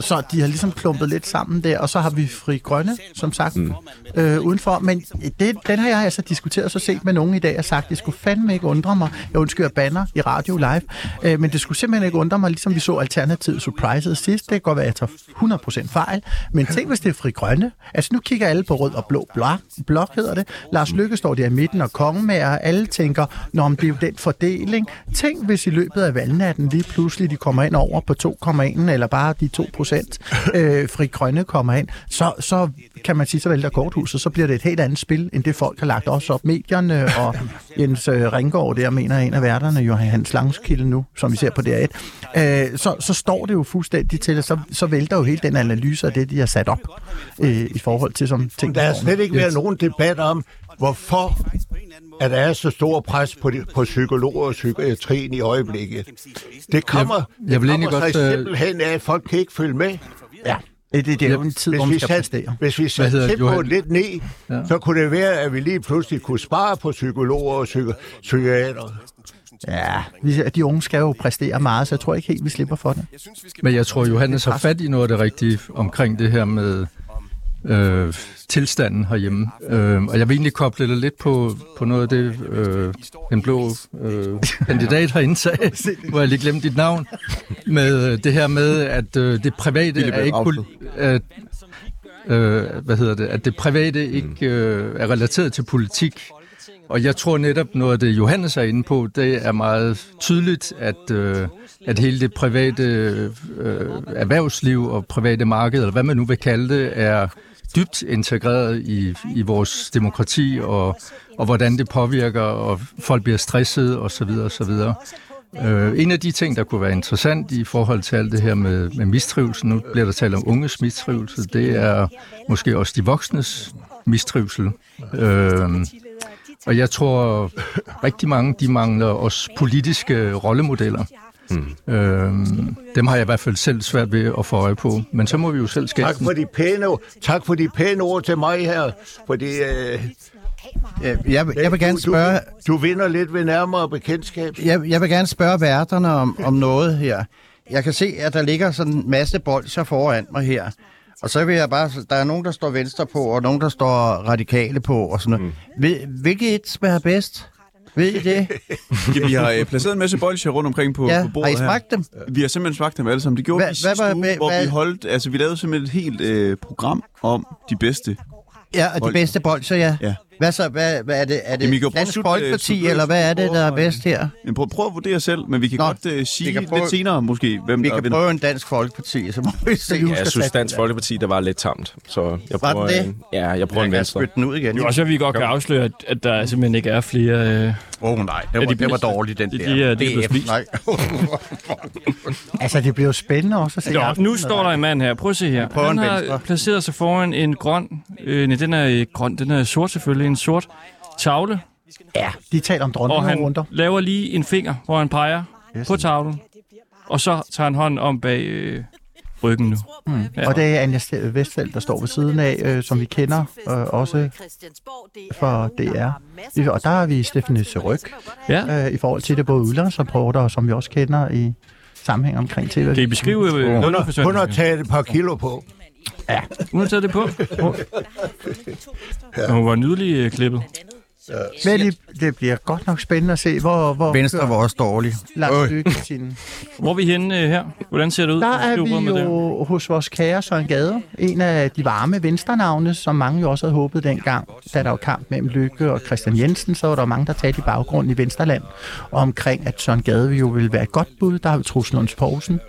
så de har ligesom klumpet lidt sammen der, og så har vi Fri Grønne, som sagt, mm. øh, udenfor. Men det, den har jeg altså diskuteret så set med nogen i dag og sagt, det skulle fandme ikke undre mig. Jeg undskylder banner i radio live, øh, men det skulle simpelthen ikke undre mig, ligesom vi så Alternativ Surprises sidst. Det kan godt være, at jeg tager 100% fejl, men tænk, hvis det er Fri Grønne. Altså nu kigger alle på rød og blå blok, blok hedder det. Lars Lykke står der i midten og kongemager, og alle tænker, når det er jo den fordeling. Tænk, hvis i løbet af valgnatten lige pludselig de kommer ind over på 2,1 eller bare de 2 procent øh, fri grønne kommer ind, så, så kan man sige, så vælter korthuset, så bliver det et helt andet spil, end det folk har lagt også op. Medierne og Jens øh, Ringgaard, der mener en af værterne, Johannes Langskilde nu, som vi ser på DR1, øh, så, så står det jo fuldstændig til, at så, så vælter jo hele den analyse af det, de har sat op øh, i forhold til som ting. Der er slet ikke været nogen debat om, hvorfor at der er så stor pres på, de, på psykologer og psykiatrien i øjeblikket. Det kommer, Jeg- jeg det vil egentlig kommer godt, sig øh, simpelthen af, at folk kan ikke følge med. Ja, det, det, det er jo en tid, hvor man skal præstere. hvis vi satte det, tempoet lidt ned, Ja. så kunne det være, at vi lige pludselig kunne spare på psykologer og psyki- psykiater. Ja, vi, de unge skal jo præstere meget, så jeg tror ikke helt, vi slipper for det. Men jeg tror, Johannes har fat i noget af det rigtige omkring det her med øh, tilstanden herhjemme. Øh, og jeg vil egentlig koble det lidt på, på noget af det, øh, den blå øh, kandidat herinde sagde, hvor jeg lige glemte dit navn, med øh, det her med, at øh, det private er ikke... Rauschel. Pol- at, øh, hvad hedder det? At det private ikke øh, er relateret til politik. Og jeg tror netop, noget af det Johannes er inde på, det er meget tydeligt, at, øh, at hele det private øh, erhvervsliv og private marked, eller hvad man nu vil kalde det, er dybt integreret i, i vores demokrati, og, og hvordan det påvirker, og folk bliver stresset osv. osv. Øh, en af de ting, der kunne være interessant i forhold til alt det her med, med mistrivsel, nu bliver der talt om unges mistrivsel, det er måske også de voksnes mistrivsel. Øh, og jeg tror, rigtig mange, de mangler også politiske rollemodeller. Mm. Øhm, dem har jeg i hvert fald selv svært ved at få øje på. Men så må vi jo selv skabe Tak for de pæne, tak for de pæne ord til mig her, fordi øh, Jeg, jeg, vil- jeg vil gerne spørge, du, du vinder lidt ved nærmere bekendtskab. jeg, jeg vil gerne spørge værterne om, om noget her. Jeg kan se, at der ligger sådan en masse bolcher foran mig her. Og så vil jeg bare... Der er nogen, der står venstre på, og nogen, der står radikale på, og sådan noget. Mm. Hvilket et smager bedst? Ved I det? Ja, vi har øh, placeret en masse bolcher rundt omkring på, Ja, på bordet har I smagt her. dem? Vi har simpelthen smagt dem alle sammen. Det gjorde Hva- vi sidste uge, hvad- hvor hvad- vi holdt... Altså, vi lavede simpelthen et helt øh, program om de bedste. Ja, og de Bold. bedste bolcher, ja. Ja. Hvad så? Hvad, hvad er det? Er det Jamen, I kan jo prøve at Dansk slutte, øh, Folkeparti, slutte- eller hvad er det, der er prøve, bedst her? Men prøv, prøv at vurdere selv, men vi kan Nå, godt øh, sige kan prøve- lidt senere måske, hvem Vi der kan vinder. prøve en Dansk Folkeparti, så må vi se. Ja, jeg synes, Dansk Folkeparti, der var lidt tamt. Så jeg prøver, det? en- ja, jeg prøver Jeg en venstre. spytte den ud igen. Er også, at vi godt kan afsløre, at, at der simpelthen ikke er flere... Øh, Åh oh, nej, det var, de det var dårligt, den de- der. de er- de er blevet DF, spist. Nej. Altså, det bliver jo spændende også at se. Jo, aftenen. nu står der en mand her. Prøv at se her. Han har venstre. placeret sig foran en grøn... Øh, nej, den er grøn. Den er sort selvfølgelig. En sort tavle. Ja, de taler om Og dronninger han runder. laver lige en finger, hvor han peger på tavlen. Og så tager han hånden om bag øh, ryggen nu. Mm. Ja. Og det er Anja St- Vestfeldt, der står ved siden af, øh, som vi kender øh, også for DR. Og der har vi Stefanie Søryk Ja. øh, i forhold til det, både udlandsrapporter, som vi også kender i sammenhæng omkring TV. Kan I beskrive... Øh, Hun har, hun har taget et par kilo på. Ja, Hun har taget det på. Hun, ja. hun var nydelig øh, klippet. men det, det bliver godt nok spændende at se, hvor, hvor Venstre var også dårlig. Lars Løkke sin... Hvor er vi henne øh, her? Hvordan ser det ud? Der er vi med det. jo hos vores kære Søren Gade, en af de varme venstrenavne, som mange jo også havde håbet dengang, da der var kamp mellem Lykke og Christian Jensen, så var der mange, der talte i baggrunden i Vensterland, omkring at Søren Gade jo ville være et godt bud. Der har vi Truls Lunds Poulsen.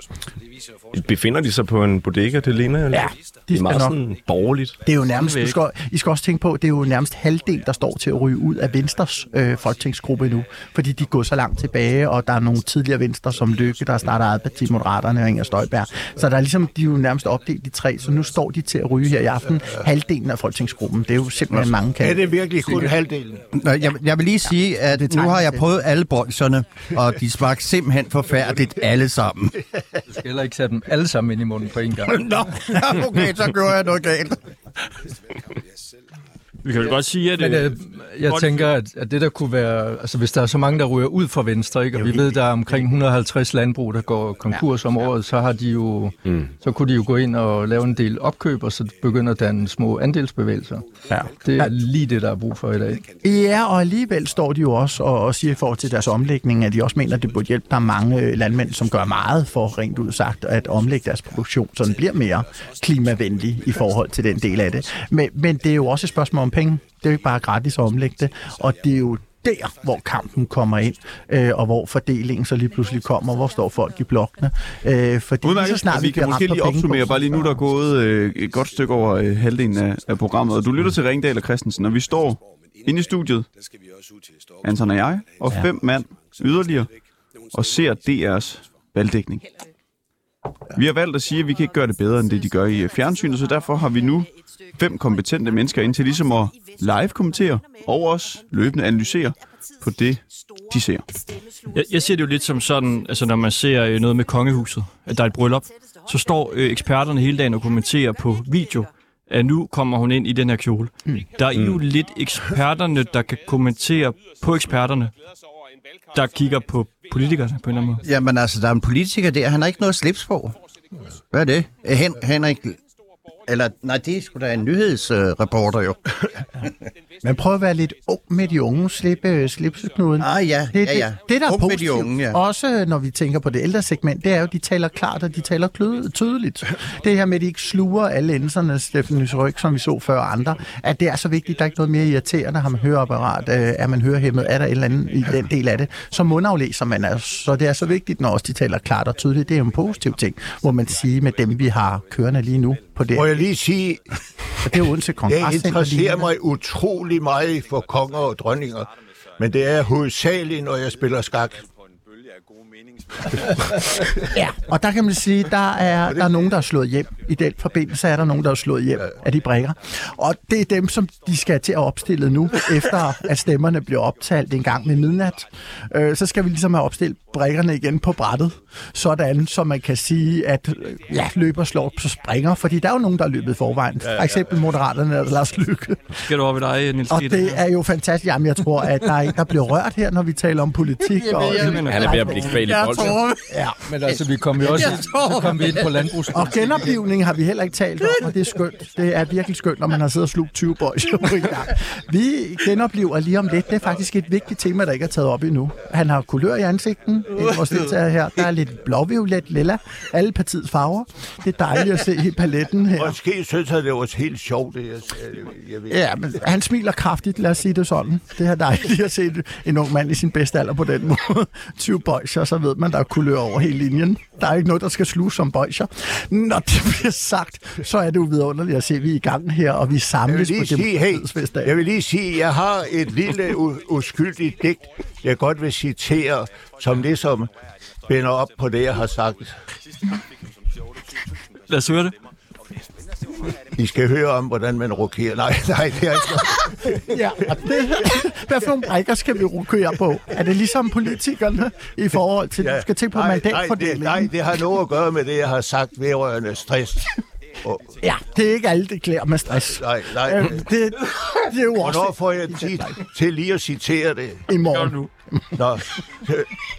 Befinder de sig på en bodega, det ligner? Eller? Ja, det de er meget nok. sådan borgerligt. Det er jo nærmest, du skal, I skal også tænke på, det er jo nærmest halvdel, der står til at ryge ud af Venstres øh, folketingsgruppe nu, fordi de går så langt tilbage, og der er nogle tidligere Venstre som Lykke, der starter eget parti, Moderaterne og Inger Støjberg. Så der er ligesom, de er jo nærmest opdelt i tre, så nu står de til at ryge her i aften halvdelen af folketingsgruppen. Det er jo simpelthen mange Er kan. det virkelig kun halvdelen? Nå, Jeg, jeg vil lige sige, at nu har jeg prøvet alle bolsjerne, og de smagte simpelthen forfærdeligt alle sammen. Du skal heller ikke sætte dem alle sammen ind i munden på en gang. Nå, okay, så gjorde jeg noget galt. Vi kan jo godt sige, at... Men øh, øh, jeg tænker, at, at det der kunne være... Altså, hvis der er så mange, der ryger ud fra Venstre, ikke? og vi ved, der er omkring 150 landbrug, der går konkurs om året, så har de jo... Mm. Så kunne de jo gå ind og lave en del opkøb, og så begynde at danne små andelsbevægelser. Ja. Det er lige det, der er brug for i dag. Ja, og alligevel står de jo også og, og siger i forhold til deres omlægning, at de også mener, at det burde hjælpe. Der er mange øh, landmænd, som gør meget for rent ud sagt at omlægge deres produktion, så den bliver mere klimavenlig i forhold til den del af det. Men, men det er jo også et spørgsmål om penge. Det er jo ikke bare gratis at omlægge det, og det er jo der, hvor kampen kommer ind, øh, og hvor fordelingen så lige pludselig kommer, hvor står folk i blokkene. Øh, fordi lige så snart vi vi kan måske lige opsummere, bare lige nu der er gået øh, et godt stykke over øh, halvdelen af, af programmet, og du lytter til Ringdal og Christensen, og vi står inde i studiet, Anton og jeg, og fem mand yderligere, og ser DR's valgdækning. Vi har valgt at sige, at vi kan ikke gøre det bedre, end det de gør i øh, fjernsynet, så derfor har vi nu fem kompetente mennesker ind til ligesom at live-kommentere og også løbende analysere på det, de ser. Jeg, jeg ser det jo lidt som sådan, altså når man ser øh, noget med kongehuset, at der er et bryllup, så står øh, eksperterne hele dagen og kommenterer på video, at nu kommer hun ind i den her kjole. Mm. Der er jo lidt eksperterne, der kan kommentere på eksperterne, der kigger på politikerne på en eller anden måde. Jamen altså, der er en politiker der, han har ikke noget slips på. Hvad er det? Eh, Hen, Henrik... Eller, nej, det er sgu da en nyhedsreporter jo. Men prøv at være lidt ung med de unge, slippe slipseknuden. Ah ja, Det, ja, ja. det, det, der er Ung med de positivt, unge, ja. også når vi tænker på det ældre segment, det er jo, at de taler klart, og de taler tydeligt. Det her med, at de ikke sluger alle enserne, Steffens ryg, som vi så før andre, at det er så vigtigt, der er ikke noget mere irriterende, har man høreapparat, øh, er man hørehæmmet, er der et eller andet i den del af det, så mundaflæser man. Altså, så det er så vigtigt, når også de taler klart og tydeligt. Det er jo en positiv ting, må man sige, med dem, vi har kørende lige nu på det. Må jeg lige sige, Og det er Odense jeg Kongres. interesserer mig utrolig meget for konger og dronninger, men det er hovedsageligt, når jeg spiller skak. Ja, og der kan man sige, der er, der er nogen, der er slået hjem. I den forbindelse er der nogen, der er slået hjem af de brækker. Og det er dem, som de skal til at opstille nu, efter at stemmerne bliver optalt en gang med midnat. Øh, så skal vi ligesom have opstillet brækkerne igen på brættet, sådan så man kan sige, at øh, ja, løber slår på springer, fordi der er jo nogen, der er løbet forvejen. For eksempel Moderaterne eller Lars Lykke. Skal du over ved dig, Niels Og det er jo fantastisk. Jamen, jeg tror, at der er en, der bliver rørt her, når vi taler om politik. Og, Han er ved at blive kvæl i tror, ja. Men altså, vi kom jo også ind, så kom vi ind på landbrugs... Og genoplivning har vi heller ikke talt om, og det er skønt. Det er virkelig skønt, når man har siddet og slugt 20 boys på en gang. Vi genoplever lige om lidt. Det er faktisk et vigtigt tema, der ikke er taget op endnu. Han har kulør i ansigten. Vores deltagere her. Der er lidt blåviolet, lilla. Alle partiets farver. Det er dejligt at se i paletten her. Måske synes jeg, det var helt sjovt, det jeg. Jeg ved. Ja, men han smiler kraftigt, lad os sige det sådan. Det er dejligt at se en ung mand i sin bedste alder på den måde. 20 bøjser, så ved man, der er kulør over hele linjen. Der er ikke noget, der skal sluge som bøjser. Når det bliver sagt, så er det jo vidunderligt at se, at vi er i gang her, og vi Jeg vil samles på lige sige, hey, demokratiets festdag. jeg vil lige sige, jeg har et lille u- uskyldigt digt, jeg godt vil citere, som ligesom spænder op på det, jeg har sagt. Lad os høre det. I skal høre om, hvordan man rokerer. Nej, nej, det er ikke Ja, og det, hvad for nogle brækker skal vi rokere på? Er det ligesom politikerne i forhold til, ja. du skal tænke på nej, nej, det, mandatfordelingen? nej, det har noget at gøre med det, jeg har sagt vedrørende stress. Og, Ja, det er ikke alle, det klæder med stress. nej, nej. Øhm, det, det er jo også Hvornår får jeg tid til lige at citere det? i morgen. nu. Nå,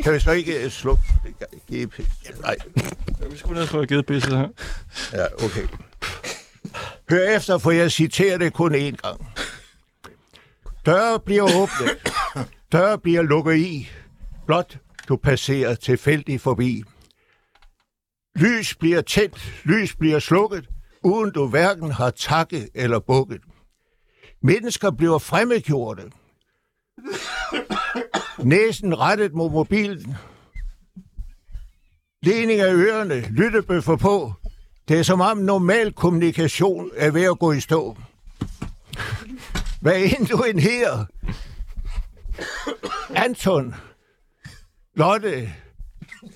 kan- vi så ikke øh, slukke GP? Nej, Vi skulle ned få givet pisset her. ja, okay. Hør efter, for jeg citerer det kun én gang. Døre bliver åbne. Døre bliver lukket i. Blot du passerer tilfældigt forbi. Lys bliver tændt, lys bliver slukket, uden du hverken har takket eller bukket. Mennesker bliver fremmedgjorte. Næsen rettet mod mobilen. Lening af ørerne, lyttebøffer på. Det er som om normal kommunikation er ved at gå i stå. Hvad end du end her? Anton, Lotte,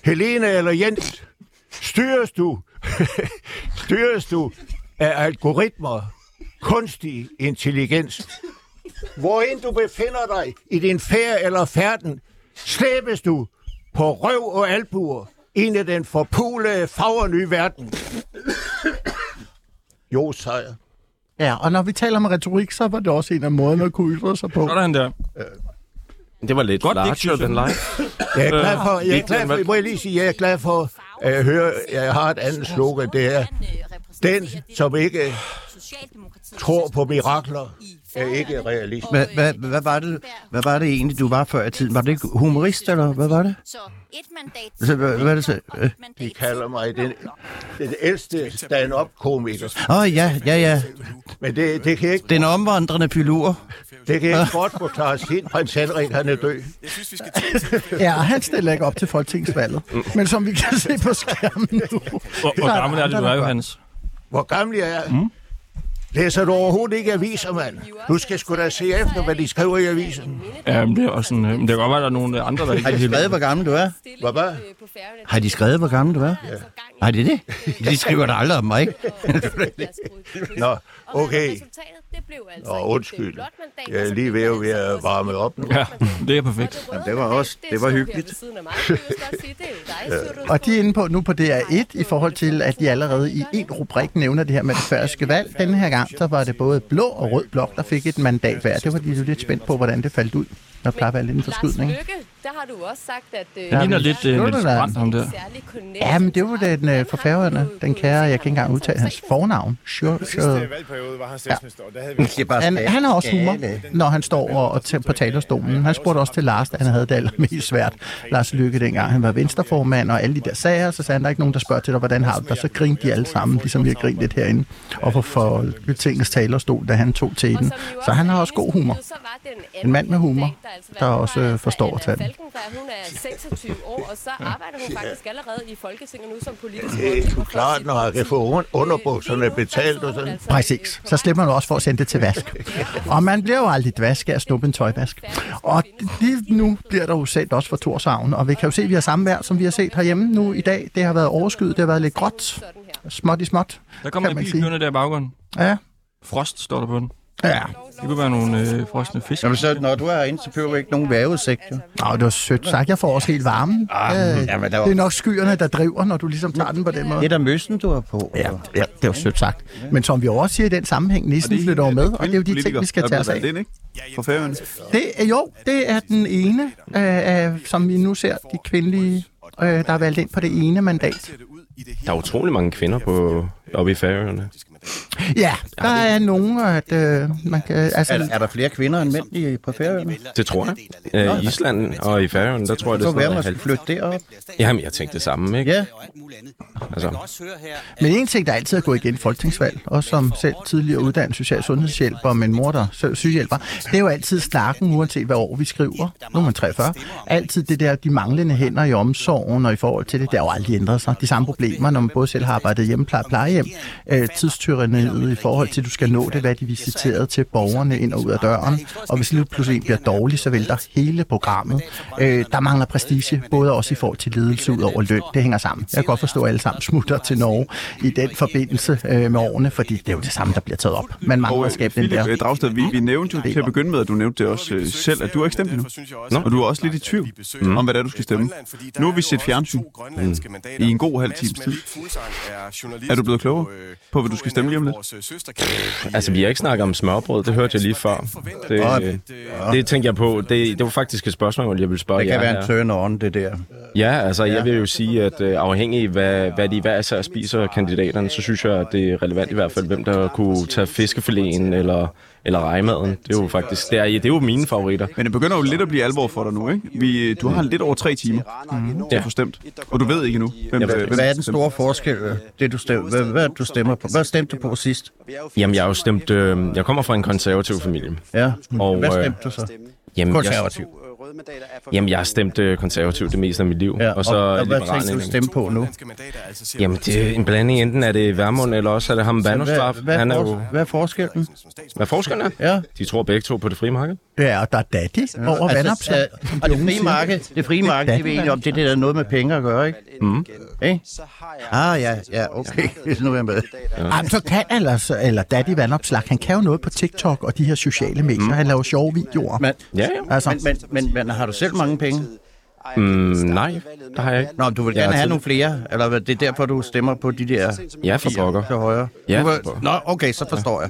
Helene eller Jens, styres du, styres du af algoritmer, kunstig intelligens. Hvor end du befinder dig i din færd eller færden, slæbes du på røv og albuer ind i den forpulede, fagrnye verden. Jo, sejr. Ja, og når vi taler om retorik, så var det også en af måderne at kunne ytre sig på. Sådan der. Det var lidt Godt larger jeg. than life. Jeg er glad for, jeg er glad for, må jeg lige sige, jeg er glad for at høre, jeg har et andet slogan, det er, den, som ikke tror på mirakler, er ikke realist. Hvad, hvad, hvad, var det, hvad var det egentlig, du var før i tiden? Var det ikke humorist, eller hvad var det? Så et mandat. Så, hvad, hvad er det så? De kalder mig den den ældste stand-up-komiker. Åh, oh, ja, ja, ja. Men det, det kan ikke, Den omvandrende filur. det kan ikke godt forklares helt, prins Henrik han er død. Ja, og han stiller ikke op til folketingsvalget. Men som vi kan se på skærmen nu... Hvor, hvor gammel er det, du er, Johannes? Hvor gammel jeg er? Mm. Læser du overhovedet ikke aviser, mand? Du skal sgu da se efter, hvad de skriver i avisen. Ja, men det er også sådan, øh, men det kan godt være, at der er nogle andre, der ikke Har er de helt... skrevet, hvor gammel du er? Hvad, hvad? Har de skrevet, hvor gammel du er? Ja. Har de det? De skriver da aldrig om mig, ikke? Nå, okay. Nå, undskyld. Jeg er lige ved at være varmet op nu. Ja, det er perfekt. Jamen, det var også, det var hyggeligt. Og de er inde på nu på DR1 i forhold til, at de allerede i en rubrik nævner det her med det færøske valg. Denne her gang, der var det både blå og rød blok, der fik et mandat hver. Det var de lidt spændt på, hvordan det faldt ud. Der plejer at være lidt en forskydning. Lykke, der har du også sagt, at... Øh, Det ligner lidt det var Niels Brandt, ham der. Ja, men det var den øh, for færøerne, den kære, jeg kan ikke engang udtale hans fornavn. Sure, sure. valgperiode var han statsminister, og der havde vi er Han, han har også humor, når han står og, og på talerstolen. Han spurgte også til Lars, da han havde det allermest svært. Lars Lykke dengang, han var venstreformand og alle de der sager, så sagde han, der er ikke nogen, der spørger til dig, hvordan har du det? Så grinede de alle sammen, ligesom vi har grinet lidt herinde. Og for, for tingets talerstol, da han tog til den. Så han har også god humor. En mand med humor, der også øh, forstår at tage den. Falkenberg, hun er 26 år, og så arbejder hun faktisk allerede i Folketinget nu som politisk Det er sgu klart, når jeg kan få un- underbukserne betalt og sådan. Præcis. Så slipper man også for at sende det til vask. Og man bliver jo aldrig dvask af at snuppe en tøjvask. Og lige nu bliver der jo sendt også for Torshavn, og vi kan jo se, at vi har samme vejr, som vi har set herhjemme nu i dag. Det har været overskyet, det har været lidt gråt, småt i småt. Der kommer en bil kørende der i baggrunden. Ja, Frost står der på den. Ja. Det kunne være nogle øh, frosne fisk. Jamen, så, når du er herinde, så behøver vi ikke nogen vejrudsigt, jo. Nå, det var sødt sagt. Jeg får også helt varme. Øh, Jamen, der var, det er nok skyerne, der driver, når du ligesom tager den på den måde. det er der møssen, du har på. Ja, ja, det var sødt sagt. Men som vi også siger i den sammenhæng, nissen flytter jo med, og det er jo de ting, vi skal tage os af. Det ikke? For færøerne. Det er jo, det er den ene, øh, af, som vi nu ser, de kvindelige, øh, der er valgt ind på det ene mandat. Der er utrolig mange kvinder på, oppe i Færøerne. Ja, der er nogen, at øh, man kan... Altså, Er, er der flere kvinder end mænd i, på færøerne? Det tror jeg. Øh, I Island og i Færøerne, der tror jeg, det Så er være, sådan noget skal halvt. flytte derop. Jamen, jeg tænkte det samme, ikke? Ja, Altså, men en ting, der altid er gået igen i folketingsvalg, også som selv tidligere uddannet social sundhedshjælper, men mor, der er sygehjælper, det er jo altid snakken, uanset hvad år vi skriver. Nu er man 43. Altid det der, de manglende hænder i omsorgen og i forhold til det, der er jo aldrig ændret sig. De samme problemer, når man både selv har arbejdet hjemme, pleje, plejehjem, øh, i forhold til, at du skal nå det, hvad de visiteret til borgerne ind og ud af døren. Og hvis det pludselig bliver dårligt, så vælter hele programmet. Øh, der mangler prestige, både også i forhold til ledelse ud over løn. Det hænger sammen. Jeg kan godt forstå, at alle sammen smutter til Norge i den forbindelse øh, med årene, fordi det er jo det samme, der bliver taget op. Man mangler at skabe den Philip der... øh, Dragsted, vi, vi nævnte jo til at begynde med, at du nævnte det også øh, selv, at du har ikke stemt endnu. Nå. Og du er også lidt i tvivl om, hvad det er, du skal stemme. Nu har vi set fjernsyn i en god halv times tid. Er du blevet klogere på, hvad du skal stemme lige om lidt? altså, vi har ikke snakket om smørbrød, det hørte jeg lige før. Det, øh, det tænkte jeg på. Det, det var faktisk et spørgsmål, jeg ville spørge det kan jer være en turn on, det der. Ja, altså jeg vil jo sige, at øh, afhængig af, hvad, hvad de hver især spiser kandidaterne, så synes jeg, at det er relevant i hvert fald, hvem der kunne tage fiskefiléen eller, eller rejmaden. Det er jo faktisk, det er, det er jo mine favoritter. Men det begynder jo lidt at blive alvor for dig nu, ikke? Vi, du har lidt over tre timer til at få stemt. Og du ved ikke endnu, hvem, Jeg ved- øh, hvem Hvad er den store forskel, øh, det du stemmer, hvad, hvad du stemmer på? Hvad stemte du på sidst? Jamen, jeg har jo stemt, øh, jeg kommer fra en konservativ familie. Ja, Og, hvad øh, stemte du så? Jamen, Konservativ. Jamen, jeg har stemt øh, konservativt det meste af mit liv. Ja, og så og, og hvad tænkte du stemme på nu? Jamen, det er en blanding. Enten er det Værmund, eller også er det ham Vanderstraf. Hvad, hvad, Han er er jo... hvad er forskellen? Hvad forskellen er? Ja. De tror begge to på det frie marked. Ja, og der er daddy over vandopslag. øh, og det frie marked, det frie marked, det er vi enige om, det er det, der er noget med penge at gøre, ikke? Mm. Ikke? Ah, ja, ja, okay, nu er jeg med. Jamen, så kan ellers, eller Daddy Vandopslag, han kan jo noget på TikTok og de her sociale medier. Mm. Han laver sjove videoer. Men, Ja, ja. Altså, men, men, men, men har du selv mange penge? Mm, nej, det har jeg ikke. Nå, du vil gerne har have nogle flere, eller hvad? det er derfor, du stemmer på de der Ja, for pokker. til højre? Ja, Du vil-. Nå, okay, så forstår jeg.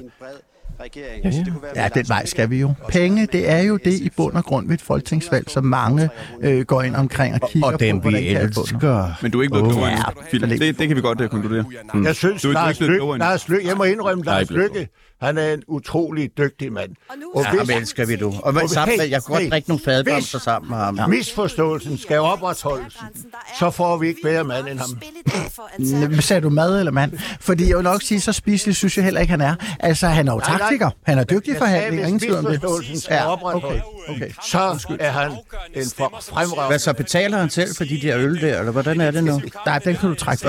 Ja, ja. ja, den vej skal vi jo. Penge, det er jo det i bund og grund ved et folketingsvalg, som mange øh, går ind omkring og kigger Og dem på, hvordan vi elsker. Men du er ikke blevet Åh, klogere ja. Det, det kan vi godt uh, konkludere. Jeg synes, Du er ikke Lars Lykke. Lars Lykke, jeg må indrømme, Lars Lykke, Han er en utrolig dygtig mand. Og ja, ham elsker vi, du. Og hvad, sammen, med- jeg kan godt drikke nogle fadblomster sammen med ham. Ja. Misforståelsen skal opretholdes. Så får vi ikke bedre mand end ham. Sagde du mad eller mand? Fordi jeg vil nok sige, så spiselig synes jeg heller ikke, han er. Altså, han er jo taktiker. Han er dygtig i Jeg sagde, forhandling. hvis Ingen tvivl om det. misforståelsen skal Ja, opretholdes, okay. så er han en fremragende. Hvad så betaler han selv for de der øl der, eller hvordan er det nu? Nej, den kan du trække.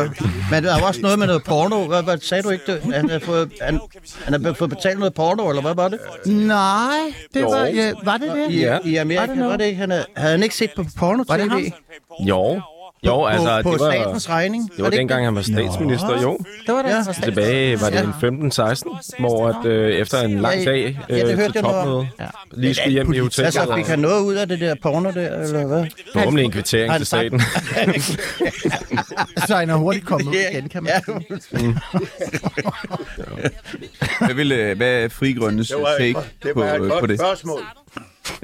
Men der er jo også noget med noget porno. Hvad, hvad sagde du ikke? Det? Han har fået, han, han har fået betalt noget porno, eller hvad var det? Nej, det var, ja, var det det? I, I Var Amerika, det var det ikke? Han havde, havde han ikke set på porno Var det ham? tv? Jo. Jo, altså, på det var, statens regning? Det Var var det dengang, det? han var statsminister, jo. Det var det, Ja. Tilbage var det en 15-16, hvor at, øh, efter en lang Ja, dag ja, det øh, hørte til jeg noget om. topmøde, Ja. lige skulle hjem i hotellet. så, fik han noget ud af det der porno der, eller hvad? Forhåbentlig en kvittering til staten. Så han er hurtigt kommet ud igen, kan man sige. Hvad, vil, øh, hvad er Frigrønnes Det var, take et, det på, var et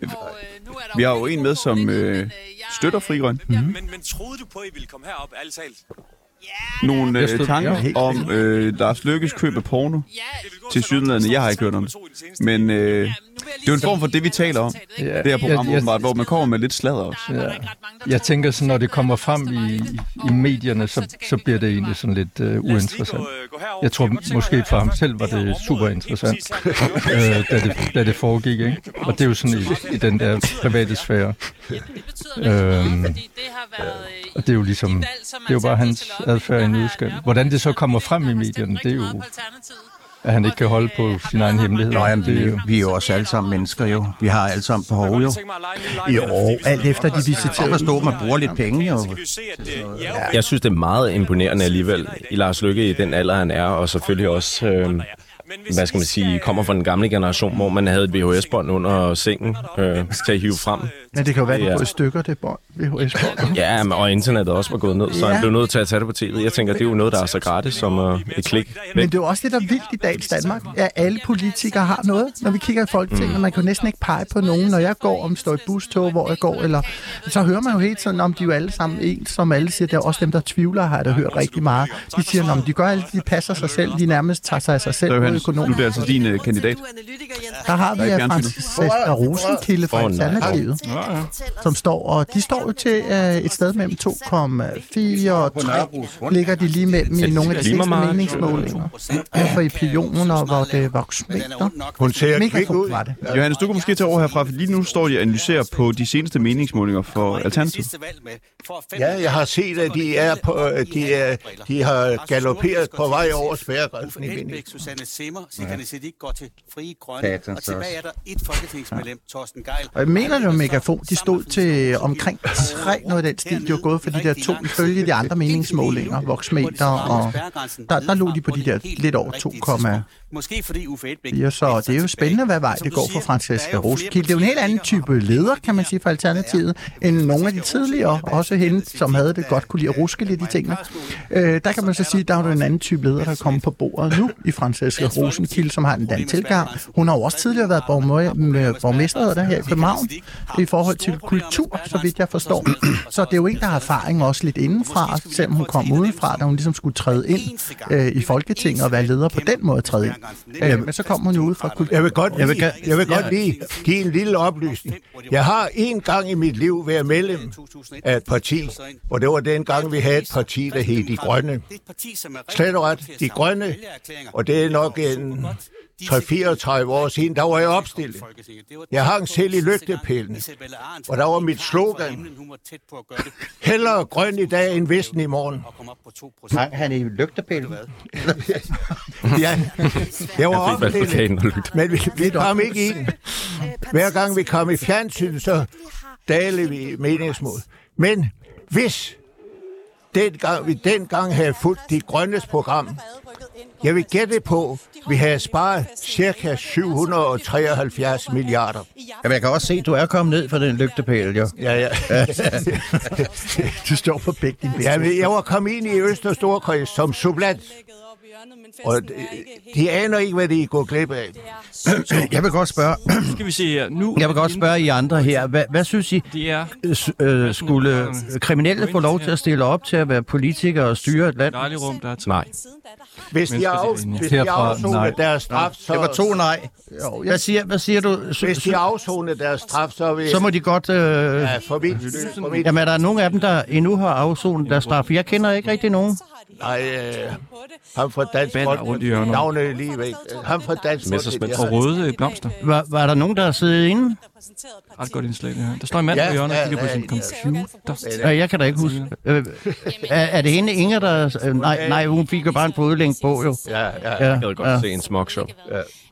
øh, godt på det? spørgsmål. Vi har jo en med, som øh, støtter Frigrøn. Men, men troede du på, at I ville komme herop, ærligt talt? Nogle øh, tanker ja, om øh, Lars Lykkes køb af porno til Sydlandet. Jeg har ikke hørt om det. Men øh, det er jo en form for det, vi taler om. Ja, Det her program, jeg- jeg- åbenbart, hvor man kommer med lidt sladder også. Ja. Jeg tænker sådan, når det kommer frem i, i medierne, så, så bliver det egentlig sådan lidt uh, uinteressant. Jeg tror måske for ham selv var det super interessant, øh, da, det, da det foregik. Ikke? Og det er jo sådan i, i den der private sfære. Øhm, og det er jo ligesom, det er jo bare hans adfærd i en udskab. Hvordan det så kommer frem i medierne, det er jo, at han ikke kan holde på sin egen hemmelighed. Nå, jamen, det er vi, jo, vi er jo også alle sammen mennesker, jo. Vi har alle sammen behov, jo. Jo, alt efter de visiterede. forstå, at man bruger lidt penge, jo. Jeg synes, det er meget imponerende alligevel i Lars Lykke i den alder, han er, og selvfølgelig også, øh, hvad skal man sige, kommer fra den gamle generation, hvor man havde et VHS-bånd under sengen øh, til at hive frem. Men det kan jo være, at går i stykker, det bånd. VHS-bånd. Ja, men- og internettet også var gået ned, så Ja. han blev nødt til at tage det på tv. Jeg tænker, det er jo noget, der er så gratis som øh, et klik. Men det er jo også det, der er vildt i dagens Danmark, at alle politikere har noget. Når vi kigger i Folketinget, mm. man kan jo næsten ikke pege på nogen. Når jeg går, om jeg står i bustog, hvor jeg går, eller, så hører man jo hele tiden, om de er jo alle sammen ens, som alle siger. Det er også dem, der tvivler, har jeg da hørt rigtig meget. De siger, om de gør alt, de passer sig selv, de nærmest tager sig af sig selv Så på Johannes, nu er det altså din øh, kandidat. Der har vi er fjernsynet. Franciska Rosenkilde fra Åh, nej. Som står, og de står jo til øh, et sted mellem 2,4 og 3, ligger de lige mellem i nogle af de sidste meningsmålinger. Her for i pioner, hvor det var smitter. Hun ser Mega kvik ud. god var det. Johannes, du kan måske tage over herfra, for lige nu står de og analyserer på de seneste meningsmålinger for Alternativet. Ja, jeg har set, at de er på, de, er, de har galopperet på vej over spærregrænsen i Vinding. Susanne Simmer, Sikkerne Siddiq går til Frie Grønne, og tilbage er der et folketingsmedlem, Torsten Geil. Og jeg mener, det var megafon. De stod til omkring tre noget af den stil. De var gået for de der to, ifølge de andre meningsmålinger, voksmeter, og der, der lå de på de der lidt over 2,4. Måske fordi Uffe Elbæk... Så det er jo spændende, hvad vej det går for Francesca Roskilde. Det er jo en helt anden type leder, kan man sige, for Alternativet, end nogle af de tidligere. Også hende, som havde det godt, kunne lide at ruske lidt i tingene. Øh, der kan man så sige, der er jo en anden type leder, der er kommet på bordet nu i Francesca Rosenkilde, som har en anden tilgang. Hun har jo også tidligere været borgmester, det her i København i forhold til kultur, så vidt jeg forstår. Så det er jo en, der har erfaring også lidt indenfra, selvom hun kom udenfra, da hun ligesom skulle træde ind øh, i Folketinget og være leder på den måde træde ind. Øh, men så kom hun jo ud fra kultur. Jeg vil godt, jeg vil, jeg vil Ja. godt lige give en lille oplysning. Jeg har en gang i mit liv været medlem af et parti, og det var den gang, vi havde et parti, der hed De Grønne. Slet og ret, De Grønne, og det er nok en 3-34 år siden, der var jeg opstillet. Jeg hang selv i lygtepælene, og der var mit slogan, hellere grøn i dag end vesten i morgen. Hang han i lygtepælen? Ja, jeg var opstillet, men vi, vi kom ikke ind. Hver gang vi kom i fjernsyn, så dalede vi meningsmål. Men hvis dengang, vi dengang havde fulgt de grønnes program, jeg vil gætte på, vi havde sparet cirka 773 milliarder. Jamen, jeg kan også se, at du er kommet ned fra den lygtepæl, jo. Ja, ja. Du står på begge dine ben. jeg var kommet ind i Øst- og Storkreds som sublant. Og de, de aner ikke, hvad de går glip af. Jeg vil godt spørge, Skal vi se her. Nu jeg vil godt spørge I andre her. Hvad, hvad synes I, Det er s- øh, skulle kriminelle få lov til at stille op til at være politikere og styre et land? rum, der er. Nej. Hvis de, afsoner deres straf, så... Det var to nej. Jo, Hvad siger, hvad siger du? Hvis de afsoner deres straf, så vil... Så må de godt... Øh... Ja, for mit, for mit, Jamen, er der nogen af dem, der endnu har afsonet deres straf? Jeg kender ikke rigtig nogen. Nej, øh, ham fra Dansk rundt i Folkeparti, er lige væk. Ham fra Dansk. Folkeparti, Og røde blomster. Var, var der nogen, der har siddet inde? Ret godt indslag, det her. Der står en mand Ja, på hjørnet og ja, kigger på ja, sin ja. computer. Ja, jeg kan da ikke huske. Øh, er, er det hende Inger, der... Øh, nej, nej, hun fik jo bare en fodlænk på, jo. Ja, ja. Ja, Jeg gad godt ja. se en smogshow.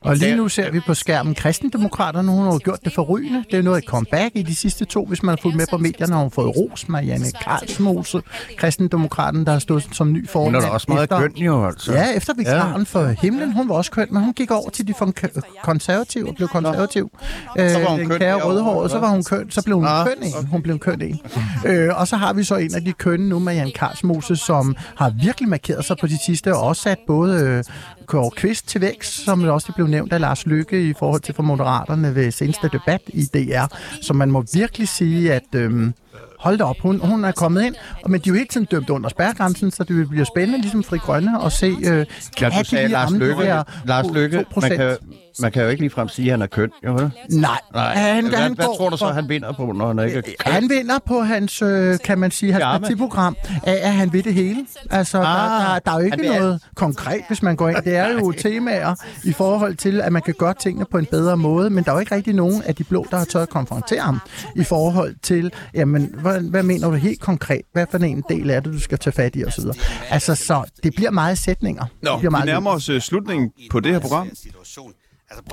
Og lige nu ser vi på skærmen, kristendemokraterne, hun har jo gjort det forrygende. Det er noget et comeback i de sidste to, hvis man har fulgt med på medierne, har hun fået ros. Marianne Karlsmose, kristendemokraten, der har stået som ny Hun formand. er da også meget efter- køn, jo, altså. Ja, efter vikaren for himlen, hun var også køn, men hun gik over til de konservative og blev konservativ. Øh, var hun den kære rødhåret, så var hun køn, så blev hun Ah, køn en. Hun blev køn en. Øh, og så har vi så en af de kønne nu, Marianne Karlsmose, som har virkelig markeret sig på de sidste, og også sat både øh, Kåre Kvist til vækst, som også blev nævnt af Lars Lykke i forhold til for Moderaterne ved seneste debat i DR. Så man må virkelig sige, at... Øh, Hold da op, hun, hun er kommet ind, og- men de er jo hele tiden dømt under spærregrænsen, så det bliver spændende, ligesom Fri Grønne, at se, øh, Ja, kan du de sagde Lars Lykke. Lars Lykke, 2%? man kan, man kan jo ikke ligefrem sige, at han er køn, jo vel? Nej, Nej. Han, hvad, han hvad går tror du så, for- han vinder på, når han ikke er køn? Han vinder på hans, øh, kan man sige, hans Charme. partiprogram, af at han ved det hele. Altså, ah, der, der, der er jo ikke vil noget konkret, hvis man går ind. Det er jo temaer i forhold til, at man kan gøre tingene på en bedre måde, men der er jo ikke rigtig nogen af de blå, der har tørt at konfrontere ham i forhold til, jamen, hvad, hvad mener du helt konkret? Hvad for en del er det, du skal tage fat i osv.? Altså, så det bliver meget sætninger. Nå, det bliver vi meget nærmer os øh, slutningen på det her program.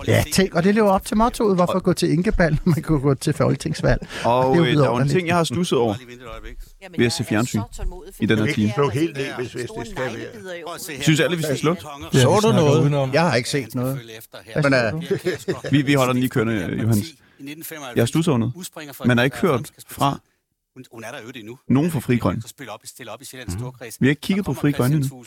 Ja, tænk, og det lever op til mottoet, hvorfor gå til Inkebal, når man kan gå til folketingsvalg. Og Det er øh, der er jo en ting, jeg har stusset over ved at se fjernsyn i den her time. slå helt ned, hvis, hvis det skal være. Synes alle, vi skal slukke? Ja, Så vi du noget? Jeg har ikke set noget. Men uh, Vi, vi holder den lige kørende, Johannes. Jeg har stusset over noget. Man har ikke hørt fra Hun, hun er der jo det endnu. nogen fra Fri Grøn. Så spille op, stille op i Sjællands Storkreds. Vi har ikke kigget på Fri Grønne endnu.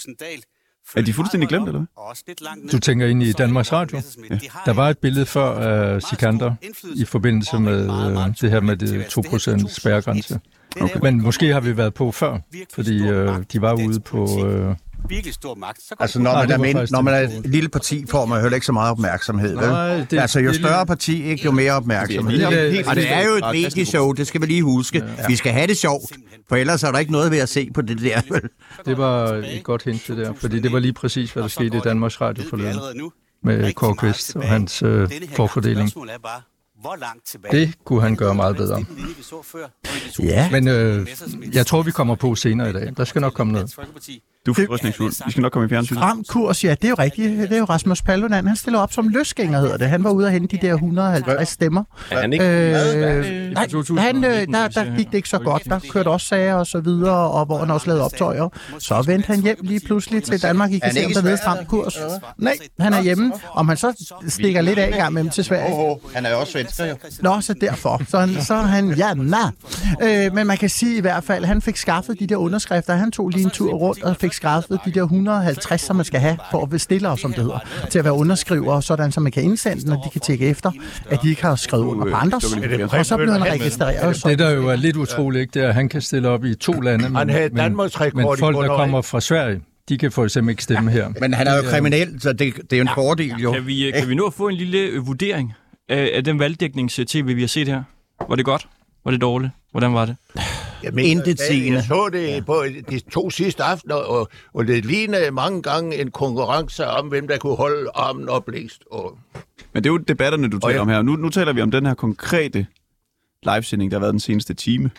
Er de fuldstændig glemt, eller hvad? Du tænker ind i Danmarks Radio? Ja. Der var et billede før af Sikander i forbindelse med øh, det her med det 2% spærregrænse. Okay. Men måske har vi været på før, fordi øh, de var ude på... Øh, Virkelig stor magt. Så går altså, det når man, det er, var min, faktisk når man er det, et lille parti, får man heller ikke så meget opmærksomhed. vel? Nej, det- altså, jo det større parti, ikke, jo mere opmærksomhed. Det er helt- Og helt det er jo et medieshow, det skal vi lige huske. Vi skal have det sjovt, for ellers er der ikke noget ved at se på det der. det var et godt hint det der, fordi det var lige præcis, hvad der skete i Danmarks Radio forleden med Kåre Kvist og hans øh, forfordeling. er hvor langt tilbage? Det kunne han gøre meget bedre. Ja. Men øh, jeg tror, vi kommer på senere i dag. Der skal nok komme noget. Du er forrystningsfuld. Vi skal nok komme i fjernsyn. Stram kurs, ja, det er jo rigtigt. Det er jo Rasmus Paludan. Han stiller op som løsgænger, hedder det. Han var ude og hente de der 150 stemmer. Er han ikke? Øh, I nej, 2019, han, øh, der, der gik det ikke så godt. Der kørte også sager og så videre, og hvor han også lavede optøjer. Så vendte han hjem lige pludselig til Danmark. I kan han se, om ikke der i ved stram kurs. Nej, han er hjemme. Om han så stikker lidt af en gang med dem til Sverige. Han er jo også svensker, jo. Nå, så derfor. Så, han, så han, ja, na. Øh, men man kan sige i hvert fald, han fik skaffet de der underskrifter. Han tog lige en tur rundt og fik skaffet de der 150, som man skal have for at bestille, og som det hedder, til at være underskriver, sådan så man kan indsende den, og de kan tjekke efter, at de ikke har skrevet under på andres. Og så blev han registreret. Så Det, der jo er lidt utroligt, ikke, det er, at han kan stille op i to lande, men, men, men folk, der kommer fra Sverige, de kan for eksempel ikke stemme her. Men han er jo kriminel, så det, det er jo en fordel, jo. Kan vi, øh, kan vi nu få en lille øh, vurdering af, af den valgdæknings-tv, vi har set her? Var det godt? Var det dårligt? Hvordan var det? Jeg mener, Intet jeg- sigende. Jeg så det på de to sidste aftener, og, og det lignede mange gange en konkurrence om, hvem der kunne holde armen oplæst. Og, Men det er jo debatterne, du taler ja. om her. Nu, nu taler vi om den her konkrete livesending, der har været den seneste time.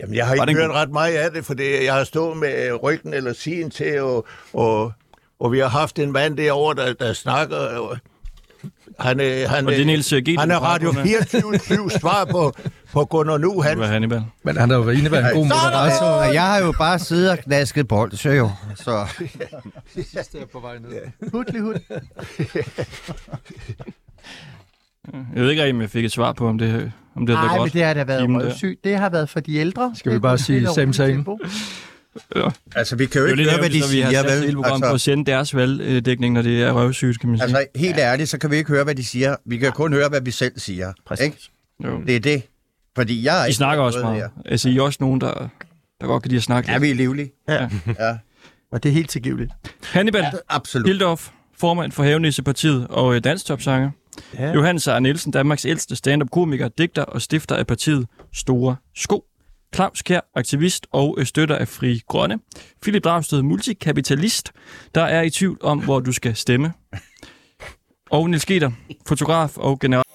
jamen, jeg har ikke hørt ret meget af det, fordi jeg har stået med ryggen eller siden til, og, og, og vi har haft en mand derovre, der, der snakker. Og, han, er- han, Og det er er- Niels G. han er Radio 24 svar på, på Gunnar Nu. Det Han, var Hannibal. Men han har jo været en god moderator. Og jeg har jo bare siddet og knasket bold, så jo. Så. på vej ned. hudlig hud. Jeg ved ikke om jeg fik et svar på, om det, om det har været Nej, men godt. det har da været røvsygt. Det har været for de ældre. Skal vi Det- bare det er sige same, ordentligt same? Ja. Altså, vi kan jo er ikke høre, hvad de så vi har siger, sat vel? hele programmet på at sende deres valgdækning, når det er røvsygt, kan man sige. Altså, helt ærligt, så kan vi ikke høre, hvad de siger. Vi kan kun høre, hvad vi selv siger. Præcis. Ikke? Jo. Det er det. Fordi jeg er I ikke snakker også meget. her. Altså, I er også nogen, der, der godt kan lide at snakke. Ja, vi er livlige. Ja. Ja. Og det er helt tilgiveligt. Hannibal Absolut. Hildorf, formand for Havenissepartiet og øh, danstopsanger. Ja. Ja. Johannes Arne Nielsen, Danmarks ældste stand-up-komiker, digter og stifter af partiet Store Sko. Claus Kjær, aktivist og øh, støtter af Fri Grønne. Philip Dragsted, multikapitalist, der er i tvivl om, hvor du skal stemme. Og Niels Geter, fotograf og general